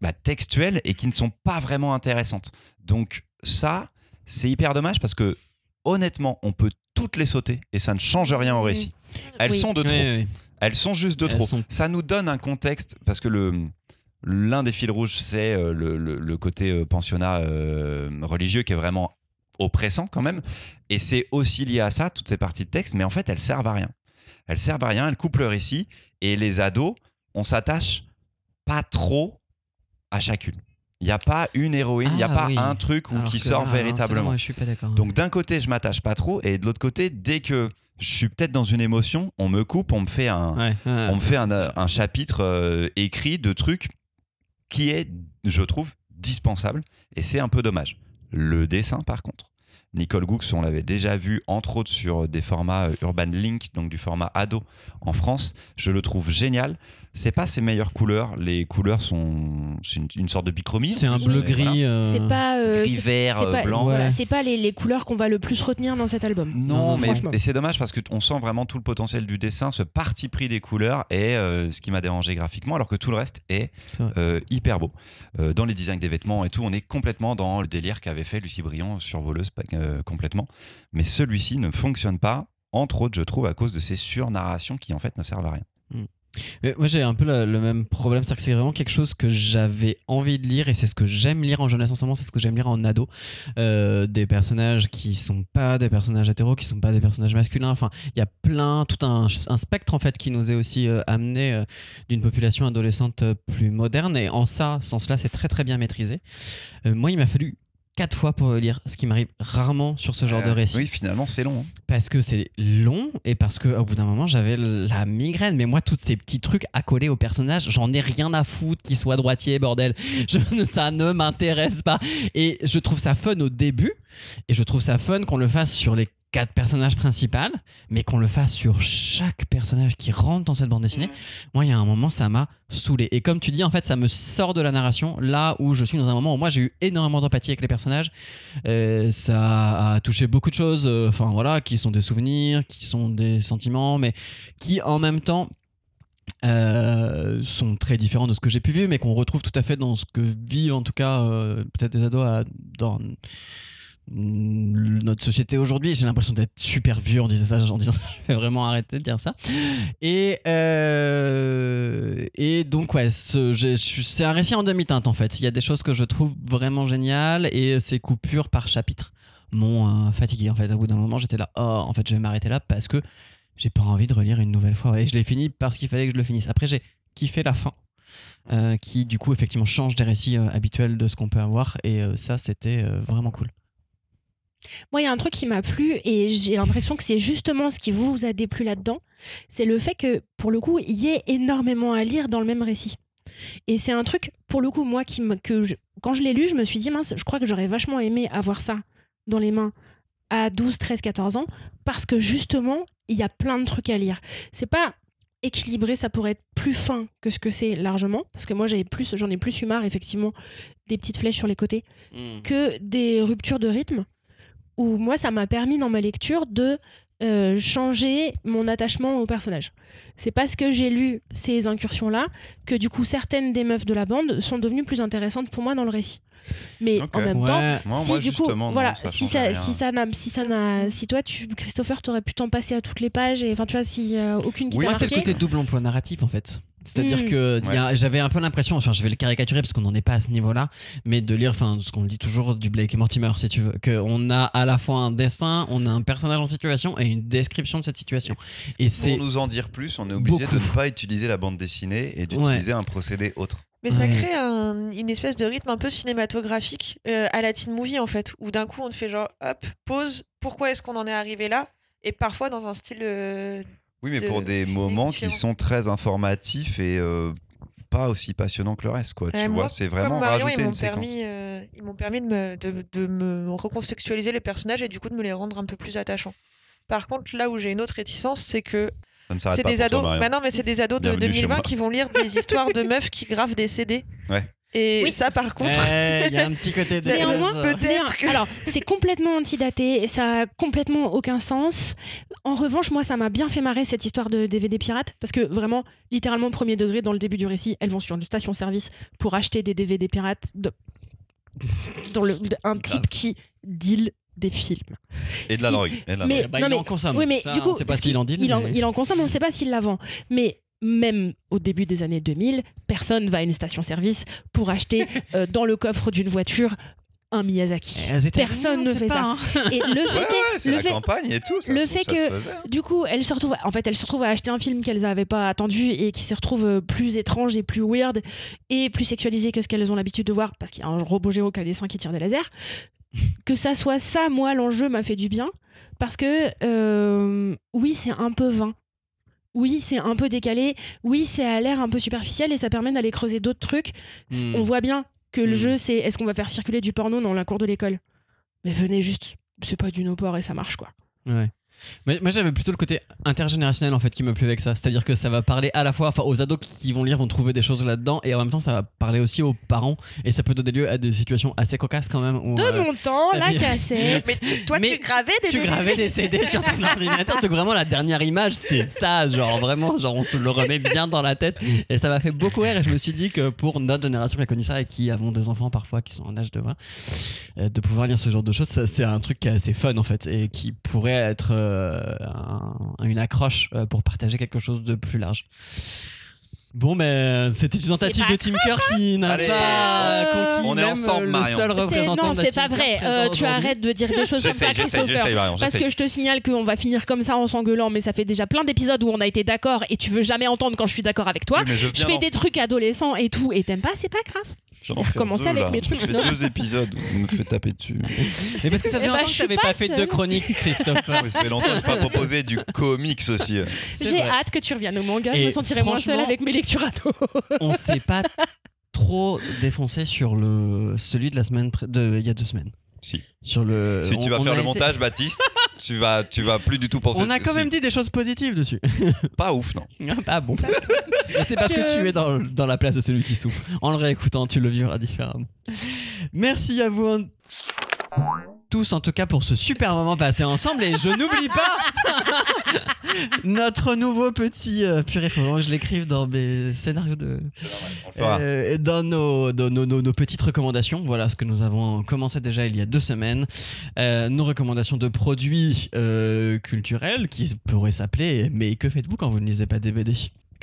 bah, textuelles et qui ne sont pas vraiment intéressantes. Donc ça, c'est hyper dommage parce que honnêtement, on peut toutes les sauter et ça ne change rien au récit. Elles Oui. sont de trop. Elles sont juste de Elles trop. sont- Ça nous donne un contexte parce que le l'un des fils rouges, c'est euh, le, le- le côté euh, pensionnat euh, religieux qui est vraiment oppressant quand même. Et c'est aussi lié à ça, toutes ces parties de texte, mais en fait, elles servent à rien. Elles servent à rien, elles coupent le récit. Et les ados, on s'attache pas trop à chacune. Il n'y a pas une héroïne, il n'y a Ah pas oui. un truc où Alors qui que sort véritablement. moi, je suis pas d'accord. Donc d'un côté, je m'attache pas trop, et de l'autre côté, dès que je suis peut-être dans une émotion, on me coupe, on me fait un, Ouais, ouais. on me fait un, un chapitre euh, écrit de trucs qui est, je trouve, dispensable, et c'est un peu dommage. Le dessin, par contre. Nicole Goux, on l'avait déjà vu, entre autres, sur des formats euh, Urban Link, donc du format ado en France. Je le trouve génial. C'est pas ses meilleures couleurs. Les couleurs sont c'est une, une sorte de bichromie. C'est un bleu voilà. gris. euh, C'est pas, euh, Gris, vert, c'est pas, blanc. voilà, Ouais. c'est pas les, les couleurs qu'on va le plus retenir dans cet album. Non, Non, mais c'est dommage parce qu'on sent vraiment tout le potentiel du dessin, ce parti pris des couleurs et euh, ce qui m'a dérangé graphiquement, alors que tout le reste est euh, hyper beau. Euh, dans les designs des vêtements et tout, on est complètement dans le délire qu'avait fait Lucie Briand sur Voleuse, euh, complètement. Mais celui-ci ne fonctionne pas entre autres, je trouve, à cause de ces surnarrations qui en fait ne servent à rien. Moi j'ai un peu le, même problème, c'est-à-dire que c'est vraiment quelque chose que j'avais envie de lire et c'est ce que j'aime lire en jeunesse en ce moment, c'est ce que j'aime lire en ado. Euh, des personnages qui sont pas des personnages hétéros, qui sont pas des personnages masculins. Enfin, il y a plein, tout un, spectre en fait qui nous est aussi euh, amené euh, d'une population adolescente plus moderne et en ça, sens-là, c'est très très bien maîtrisé. Moi, il m'a fallu quatre fois pour lire, ce qui m'arrive rarement sur ce genre de Euh, récit Oui, finalement, c'est long. hein. parce que c'est long et parce que au bout d'un moment j'avais la migraine mais moi tous ces petits trucs coller au personnage j'en ai rien à foutre qu'il soit droitier bordel je, ça ne m'intéresse pas et je trouve ça fun au début et je trouve ça fun qu'on le fasse sur les quatre personnages principaux mais qu'on le fasse sur chaque personnage qui rentre dans cette bande dessinée moi il y a un moment ça m'a saoulé. Et comme tu dis en fait ça me sort de la narration là où je suis dans un moment où moi j'ai eu énormément d'empathie avec les personnages. Euh, ça a touché beaucoup de choses, euh, enfin voilà, qui sont des souvenirs, qui sont des sentiments, mais qui en même temps euh, sont très différents de ce que j'ai pu vivre, mais qu'on retrouve tout à fait dans ce que vivent en tout cas euh, peut-être des ados à- dans mm, notre société aujourd'hui. J'ai l'impression d'être super vieux en disant ça, en disant je vais vraiment arrêter de dire ça. Et, euh, et donc, ouais, c'est un récit en demi-teinte en fait. Il y a des choses que je trouve vraiment géniales et ces coupures par chapitre m'ont euh, fatigué en fait. Au bout d'un moment, j'étais là, oh, en fait, je vais m'arrêter là parce que j'ai pas envie de relire une nouvelle fois. Et je l'ai fini parce qu'il fallait que je le finisse. Après, j'ai kiffé la fin. euh, qui du coup effectivement change des récits habituels de ce qu'on peut avoir et ça c'était vraiment cool. Moi, il y a un truc qui m'a plu et j'ai l'impression que c'est justement ce qui vous a déplu là-dedans. C'est le fait que, pour le coup, il y ait énormément à lire dans le même récit. Et c'est un truc, pour le coup, moi, qui me, que je- quand je l'ai lu, je me suis dit, mince, je crois que j'aurais vachement aimé avoir ça dans les mains à 12, 13, 14 ans, parce que justement, il y a plein de trucs à lire. C'est pas équilibré, ça pourrait être plus fin que ce que c'est largement, parce que moi, j'avais plus, j'en ai plus eu marre, effectivement, des petites flèches sur les côtés que des ruptures de rythme où moi ça m'a permis dans ma lecture de euh, changer mon attachement au personnage. C'est parce que j'ai lu ces incursions là que du coup certaines des meufs de la bande sont devenues plus intéressantes pour moi dans le récit. Mais en même temps. Moi, si moi du coup, non, voilà, ça si ça, si ça n'a, si ça n'a, si toi, tu, Christopher, t'aurais pu t'en passer à toutes les pages et enfin, tu vois, s'il y a aucune qui Oui, c'est le côté double emploi narratif en fait. C'est-à-dire Mm. que j'avais un peu l'impression, enfin je vais le caricaturer parce qu'on n'en est pas à ce niveau-là, mais de lire, enfin ce qu'on dit toujours du Blake et Mortimer si tu veux, qu'on a à la fois un dessin, on a un personnage en situation et une description de cette situation. Et c'est Pour nous en dire plus, on est obligé beaucoup. de ne pas utiliser la bande dessinée et d'utiliser un procédé autre. Mais ça crée un- une espèce de rythme un peu cinématographique euh, à la teen movie en fait, où d'un coup on te fait genre hop, pause, pourquoi est-ce qu'on en est arrivé là? Et parfois dans un style. euh, Oui, mais de- pour des moments qui sont très informatifs et euh, pas aussi passionnants que le reste, quoi. euh, tu moi, vois, c'est vraiment Marion, rajouter ils m'ont une séquence. permis, euh, ils m'ont permis de me, de, de me recontextualiser les personnages et du coup de me les rendre un peu plus attachants. Par contre, là où j'ai une autre réticence, c'est que c'est des ados. Bah non, mais c'est des ados de Bienvenue chez 2020 moi. qui vont lire des histoires de meufs qui gravent des CD. Ouais. Et Oui. ça, par contre, Eh, il y a un petit côté de peut-être Mais, que- Alors, c'est complètement antidaté et ça a complètement aucun sens. En revanche, moi, ça m'a bien fait marrer cette histoire de DVD pirate parce que vraiment, littéralement, premier degré, dans le début du récit, elles vont sur une station-service pour acheter des DVD pirates de... dans le... un type qui deal des films. Et de la drogue. mais-. Bah, non, il mais- en consomme. Oui, mais Ça, du coup, on sait pas ce s'il en dit. il en, mais- il en consomme, on ne sait pas s'il la vend. Mais même au début des années 2000, personne va à une station-service pour acheter euh, dans le coffre d'une voiture un Miyazaki. Eh, Personne on ne fait pas, ça. hein. Et le fait Ouais, est- ouais, c'est le la fait- campagne et tout. Ça le fait que- du coup, elles se retrouvent, en fait, elles se retrouvent à acheter un film qu'elles n'avaient pas attendu et qui se retrouve euh, plus étrange et plus weird et plus sexualisé que ce qu'elles ont l'habitude de voir parce qu'il y a un robot géo qui a des seins qui tire des lasers. Que ça soit ça, moi, l'enjeu m'a fait du bien parce que euh, oui, c'est un peu vain. Oui, c'est un peu décalé. Oui, c'est à l'air un peu superficiel et ça permet d'aller creuser d'autres trucs. Hmm. On voit bien que le Mm. jeu, c'est est-ce qu'on va faire circuler du porno dans la cour de l'école? Mais venez juste, c'est pas du no-port et ça marche quoi. Ouais. Mais moi j'avais plutôt le côté intergénérationnel en fait qui me plaît avec ça. C'est-à-dire que ça va parler à la fois enfin, aux ados qui vont lire vont trouver des choses là-dedans et en même temps ça va parler aussi aux parents et ça peut donner lieu à des situations assez cocasses quand même. Où, De euh, mon temps, la cassette. Mais tu- toi, Mais tu gravais des tu gravais des CD sur ton ordinateur, tu vraiment la dernière image, c'est ça, genre vraiment, genre on te le remet bien dans la tête et ça m'a fait beaucoup rire et je me suis dit que pour notre génération qui a connu ça et qui avons des enfants parfois qui sont en âge de voilà, euh, de pouvoir lire ce genre de choses, c'est un truc qui est assez fun en fait et qui pourrait être euh, un- une accroche euh, pour partager quelque chose de plus large. Bon, mais c'était une tentative de Team Cœur qui n'a Allez, pas on- conquis on est même ensemble, le Marion. seul représentant non, c'est pas vrai. Euh, tu arrêtes de dire des choses comme ça, Christopher. Marion, Parce que je te signale qu'on va finir comme ça en s'engueulant, mais ça fait déjà plein d'épisodes où on a été d'accord et tu veux jamais entendre quand je suis d'accord avec toi. Oui, mais je Je fais des trucs adolescents et tout, et t'aimes pas, c'est pas grave. J'en fais recommencer deux, avec là. mes trucs, fait non deux épisodes où on me fait taper dessus. Mais parce que ça Eh fait bah, longtemps que je tu n'avais pas pas fait de seule. chronique, Christophe. Oui, ça fait longtemps que je pas proposé du comics aussi. J'ai hâte que tu reviennes au manga, je me sentirai moins seule avec mes lectures. On s'est pas trop défoncé sur le celui de la semaine de il y a deux semaines. Si. Sur le. Si tu on- vas on faire le été- montage, Baptiste, tu vas, tu vas plus du tout penser. On a quand si. même dit des choses positives dessus. Pas ouf, non. Ah bon C'est parce Je- que tu es dans, dans la place de celui qui souffre. En le réécoutant, tu le vivras différemment. Merci à vous tous, en tout cas, pour ce super moment passé ensemble. Et je n'oublie pas notre nouveau petit. Euh, purée, faut vraiment que je l'écrive dans mes scénarios de. Euh, dans nos, dans nos, nos- nos petites recommandations, voilà ce que nous avons commencé déjà il y a deux semaines. Euh, nos recommandations de produits euh, culturels qui pourraient s'appeler Mais que faites-vous quand vous ne lisez pas des BD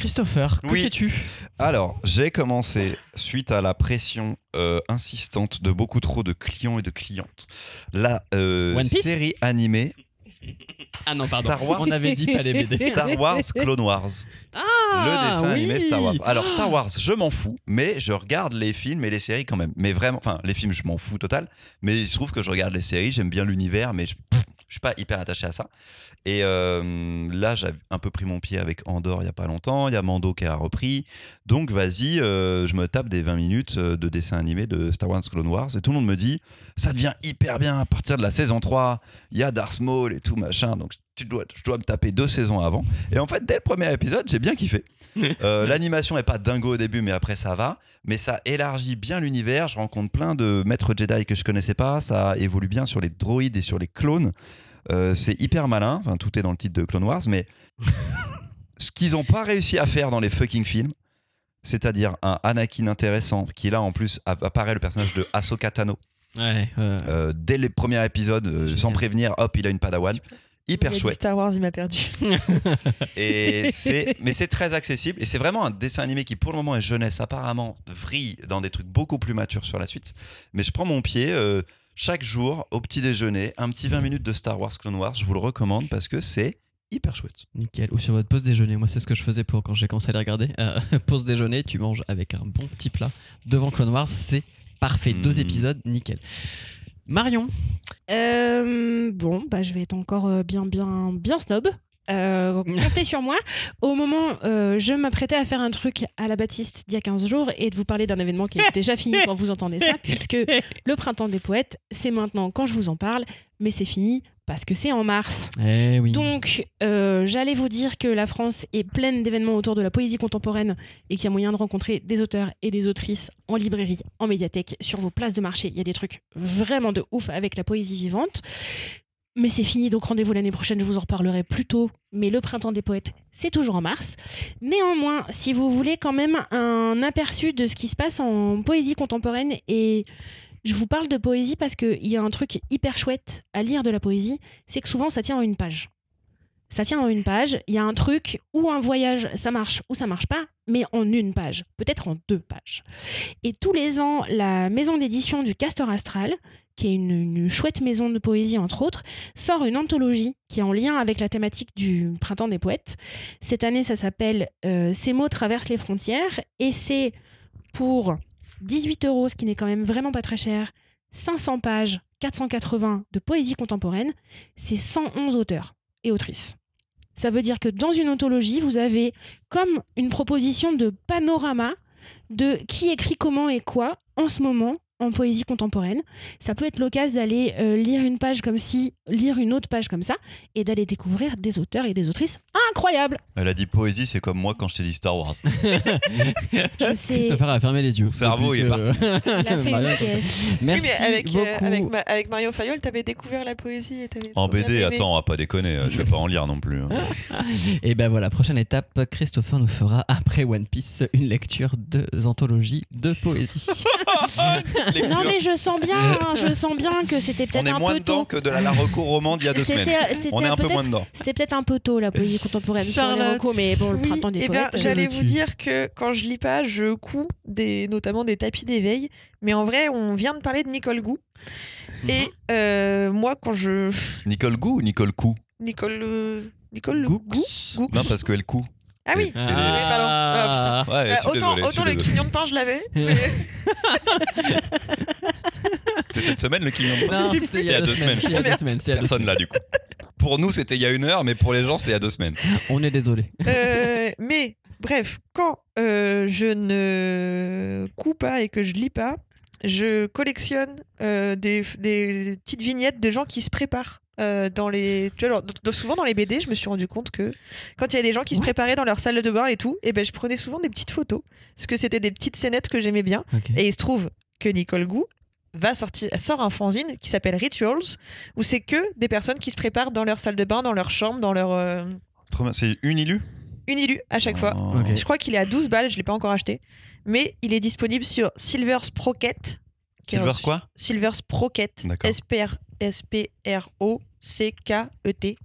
Christopher, que Oui. fais-tu? Alors, j'ai commencé, suite à la pression euh, insistante de beaucoup trop de clients et de clientes, la euh, série animée Ah non, pardon. Star Wars. On avait dit pas les BD. Star Wars Clone Wars. Ah, le dessin oui. animé Star Wars. Alors Star Wars, je m'en fous, mais je regarde les films et les séries quand même. Mais vraiment, enfin les films, je m'en fous total. Mais il se trouve que je regarde les séries, j'aime bien l'univers, mais je, pff, je suis pas hyper attaché à ça. Et euh, là, j'ai un peu pris mon pied avec Andorre il y a pas longtemps. Il y a Mando qui a repris. Donc vas-y, euh, je me tape des 20 minutes euh, de dessin animé de Star Wars Clone Wars et tout le monde me dit ça devient hyper bien à partir de la saison 3. Il y a Darth Maul et tout machin. Donc tu dois, je dois me taper deux saisons avant. Et en fait, dès le premier épisode, j'ai bien kiffé. Euh, L'animation est pas dingo au début, mais après ça va. Mais ça élargit bien l'univers. Je rencontre plein de maîtres Jedi que je connaissais pas. Ça évolue bien sur les droïdes et sur les clones. Euh, c'est hyper malin. Enfin, tout est dans le titre de Clone Wars, mais ce qu'ils ont pas réussi à faire dans les fucking films, c'est-à-dire un Anakin intéressant qui là en plus app- apparaît le personnage de Ahsoka Tano Ouais, euh, euh, dès les premiers épisodes, euh, sans prévenir, hop, il a une Padawan. Hyper Il a dit chouette. Star Wars, il m'a perdu. Et c'est, mais c'est très accessible et c'est vraiment un dessin animé qui pour le moment est jeunesse apparemment vrille dans des trucs beaucoup plus matures sur la suite. Mais je prends mon pied euh, chaque jour au petit déjeuner, un petit 20 minutes de Star Wars Clone Wars, je vous le recommande parce que c'est hyper chouette. nickel. Ou sur votre pause déjeuner. Moi, c'est ce que je faisais pour quand j'ai commencé à les regarder. Euh, pause déjeuner, tu manges avec un bon petit plat devant Clone Wars. C'est parfait. Deux Mm. épisodes, nickel. Marion, Euh, bon, bah, je vais être encore euh, bien, bien, bien snob. Euh, comptez sur moi. Au moment, euh, je m'apprêtais à faire un truc à la Baptiste d'il y a 15 jours et de vous parler d'un événement qui est déjà fini quand vous entendez ça, puisque le printemps des poètes, c'est maintenant quand je vous en parle, mais c'est fini parce que c'est en mars. Eh oui. Donc, euh, j'allais vous dire que la France est pleine d'événements autour de la poésie contemporaine et qu'il y a moyen de rencontrer des auteurs et des autrices en librairie, en médiathèque, sur vos places de marché. Il y a des trucs vraiment de ouf avec la poésie vivante. Mais c'est fini, donc rendez-vous l'année prochaine, je vous en reparlerai plus tôt. Mais le printemps des poètes, c'est toujours en mars. Néanmoins, si vous voulez quand même un aperçu de ce qui se passe en poésie contemporaine, et je vous parle de poésie parce qu'il y a un truc hyper chouette à lire de la poésie, c'est que souvent ça tient en une page. Ça tient en une page, il y a un truc ou un voyage, ça marche ou ça marche pas, mais en une page, peut-être en deux pages. Et tous les ans, la maison d'édition du Castor Astral, qui est une, chouette maison de poésie entre autres, sort une anthologie qui est en lien avec la thématique du Printemps des Poètes. Cette année, ça s'appelle euh, Ces mots traversent les frontières et c'est pour 18 euros, ce qui n'est quand même vraiment pas très cher, 500 pages, 480 de poésie contemporaine, c'est 111 auteurs et autrices. Ça veut dire que dans une anthologie, vous avez comme une proposition de panorama de qui écrit comment et quoi en ce moment en poésie contemporaine. Ça peut être l'occasion d'aller euh, lire une page comme si, lire une autre page comme ça, et d'aller découvrir des auteurs et des autrices incroyables. Elle a dit poésie, c'est comme moi quand je t'ai dit Star Wars. Je sais, Christopher a fermé les yeux. Mon cerveau, il est il a fait Marion, sieste. Merci Oui, avec, euh, beaucoup. avec, ma- avec Marion Fayol, t'avais découvert la poésie et En BD, attends, on va pas déconner, euh, je vais pas en lire non plus. hein. Et ben voilà, prochaine étape, Christopher nous fera après One Piece une lecture de anthologie de poésie. lecture. Non mais je sens bien, hein, je sens bien que c'était On peut-être est un moins peu dedans tôt. que de la, la reco romande il y a deux semaines. On est un peu moins dedans. C'était peut-être un peu tôt la poésie contemporaine sur les mais bon, le Oui, printemps des eh poètes. euh, J'allais le vous dire que quand je lis pas, je couds des, notamment des tapis d'éveil. Mais en vrai, on vient de parler de Nicole Gou. Et euh, moi, quand je. Nicole Gou ou Nicole Cou? Nicole. euh, Nicole Goux. Gou Gou Non, parce qu'elle coud. Ah oui Ah. Pardon. Ah. Ouais, Euh, autant désolé. le quignon de pain, je l'avais. mais- C'est cette semaine le quignon de pain Non, sais c'était plus. il y a deux semaines. c'est il y a deux semaines. c'est il y a deux Personne là du coup. Pour nous, c'était il y a une heure, mais pour les gens, c'était il y a deux semaines. On est désolé. Euh, mais bref, quand euh, je ne couds pas et que je lis pas, je collectionne euh, des, des petites vignettes de gens qui se préparent. Euh, dans les, tu vois, souvent dans les BD, je me suis rendu compte que quand il y a des gens qui se préparaient dans leur salle de bain et tout, et ben je prenais souvent des petites photos parce que c'était des petites scénettes que j'aimais bien. Et il se trouve que Nicole Gou va sortir, sort un fanzine qui s'appelle Rituals, où c'est que des personnes qui se préparent dans leur salle de bain, dans leur chambre, dans leur euh, Trop bien. C'est Unilu unilu à chaque fois. Oh. Je crois qu'il est à 12 balles, je l'ai pas encore acheté, mais il est disponible sur Silver Sprocket. Silver quoi? Silver Sprocket. S-P-R- S-P-R-O-C-K-E-T.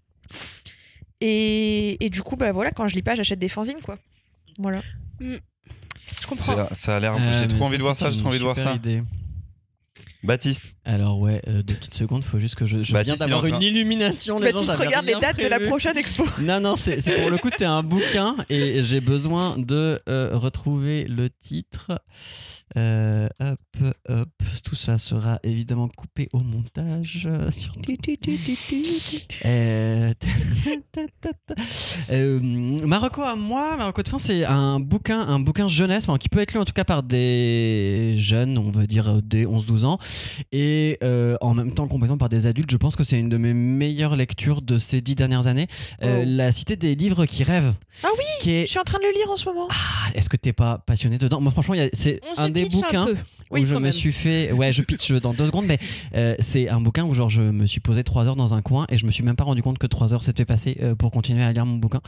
Et, et du coup, bah voilà, quand je lis pas, j'achète des fanzines, quoi. Voilà. Je comprends. Ça, ça a l'air. Euh, j'ai trop envie de voir ça. J'ai trop envie de voir ça. idée. Baptiste. Alors ouais, euh, deux petites secondes, faut juste que je, je Baptiste, viens d'avoir une illumination. Les gens, Baptiste, j'avais regarde les dates de la prochaine expo. Non, non, c'est pour le coup, c'est un bouquin et j'ai besoin de euh, retrouver le titre. Euh, hop, hop, tout ça sera évidemment coupé au montage. sur- Marocco à moi, Marocco de fin, c'est un bouquin, un bouquin jeunesse, enfin, qui peut être lu en tout cas par des jeunes, on va dire euh, des 11-12 ans, et euh, en même temps complètement par des adultes. Je pense que c'est une de mes meilleures lectures de ces dix dernières années. Euh, Oh. La cité des livres qui rêvent. Ah oui, est- Je suis en train de le lire en ce moment. Ah, Est-ce que t'es pas passionné dedans? Moi, franchement, c'est un des bouquins un. Oui, où je me même. suis fait. Ouais, je pitch dans deux secondes, mais euh, c'est un bouquin où genre je me suis posé trois heures dans un coin et je me suis même pas rendu compte que trois heures s'étaient passées euh, pour continuer à lire mon bouquin.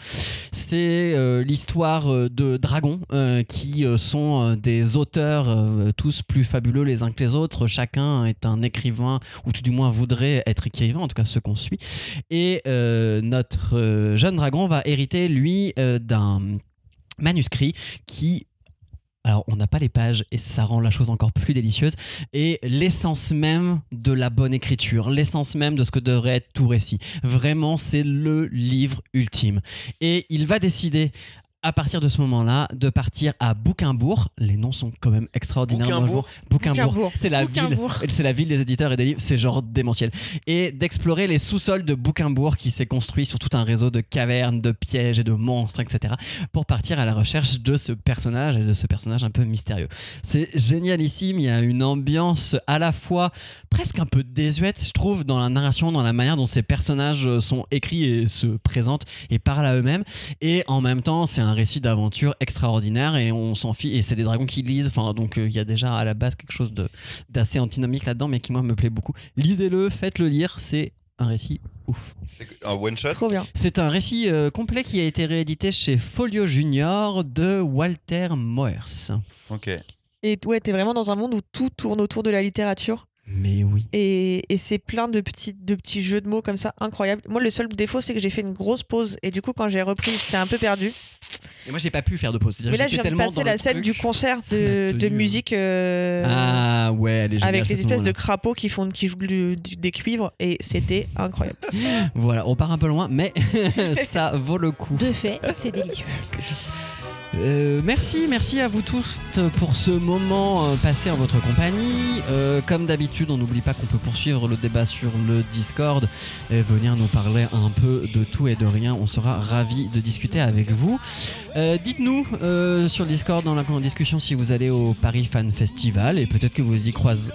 C'est euh, l'histoire de dragons qui sont des auteurs tous plus fabuleux les uns que les autres. Chacun est un écrivain ou tout du moins voudrait être écrivain, en tout cas ceux qu'on suit. Et notre jeune dragon va hériter lui d'un manuscrit qui alors, on n'a pas les pages et ça rend la chose encore plus délicieuse. Et l'essence même de la bonne écriture, l'essence même de ce que devrait être tout récit. Vraiment, c'est le livre ultime. Et il va décider, à partir de ce moment-là, de partir à Bouquimbourg. Les noms sont quand même extraordinaires. Bouquimbourg Bouquimbourg. C'est la ville. C'est la ville des éditeurs et des livres. C'est genre démentiel. Et d'explorer les sous-sols de Bouquimbourg qui s'est construit sur tout un réseau de cavernes, de pièges et de monstres, etc. pour partir à la recherche de ce personnage et de ce personnage un peu mystérieux. C'est génialissime. Il y a une ambiance à la fois presque un peu désuète, je trouve, dans la narration, dans la manière dont ces personnages euh, sont écrits et se présentent et parlent à eux-mêmes. Et en même temps, c'est un récit d'aventure extraordinaire et on s'en fiche. Et c'est des dragons qui lisent. Enfin, donc euh, il y a déjà à la base quelque chose de d'assez antinomique là-dedans, mais qui moi me plaît beaucoup. Lisez-le, faites-le lire. C'est un récit ouf. C'est un one shot. Trop bien. C'est un récit euh, complet qui a été réédité chez Folio Junior de Walter Moers. Ok. Et ouais, t'es vraiment dans un monde où tout tourne autour de la littérature? Mais oui. Et, et c'est plein de petits, de petits jeux de mots comme ça incroyables. Moi, le seul défaut, c'est que j'ai fait une grosse pause. Et du coup, quand j'ai repris, j'étais un peu perdu. Et moi, j'ai pas pu faire de pause. C'est-à-dire Mais là, que je j'étais viens de tellement passer dans la le scène truc. du concert Ça m'a de, tenu, musique euh, Ah ouais, elle est géniale. avec les espèces de moment-là. crapauds qui, font, qui jouent du- du- des cuivres. Et c'était incroyable. Voilà, on part un peu loin, mais ça vaut le coup. De fait, c'est délicieux. Euh, merci, merci à vous tous pour ce moment euh, passé en votre compagnie. Euh, comme d'habitude, on n'oublie pas qu'on peut poursuivre le débat sur le Discord et venir nous parler un peu de tout et de rien. On sera ravis de discuter avec vous. Euh, Dites-nous euh, sur le Discord dans la discussion si vous allez au Paris Fan Festival et peut-être que vous y croisez.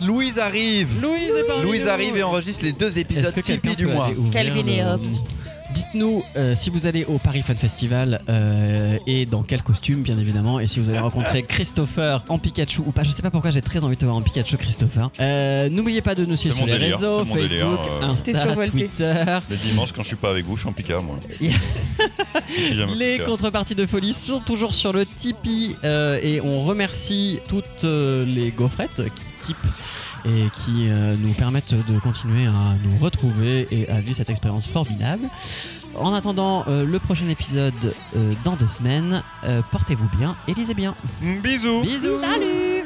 Louise arrive. Louise est Louise arrive et enregistre les deux épisodes Tipeee du mois. Calvin et le- Hobbes. Dites-nous euh, si vous allez au Paris Fun Festival euh, et dans quel costume, bien évidemment, et si vous allez rencontrer Christopher en Pikachu ou pas. Je sais pas pourquoi j'ai très envie de te voir en Pikachu, Christopher. Euh, N'oubliez pas de nous suivre sur les délire, réseaux délire, Facebook, euh. C'était Insta. Twitter. Les dimanches, quand je suis pas avec vous, je suis en Pika, moi. Les contreparties de folie sont toujours sur le Tipeee euh, et on remercie toutes les gaufrettes qui typent et qui euh, nous permettent de continuer à nous retrouver et à vivre cette expérience formidable. En attendant euh, le prochain épisode euh, dans deux semaines, euh, portez-vous bien et lisez bien. Bisous. Bisous. Salut.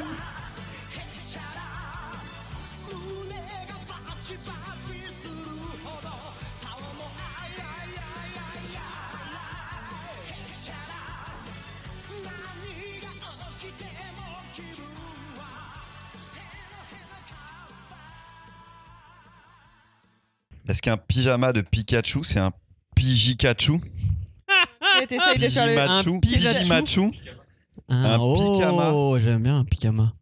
Est-ce qu'un pyjama de Pikachu, c'est un Pijikachu Et T'essayes de faire le. Pijimachu un. Pijimachu Ah, Un oh. J'aime bien un pyjama.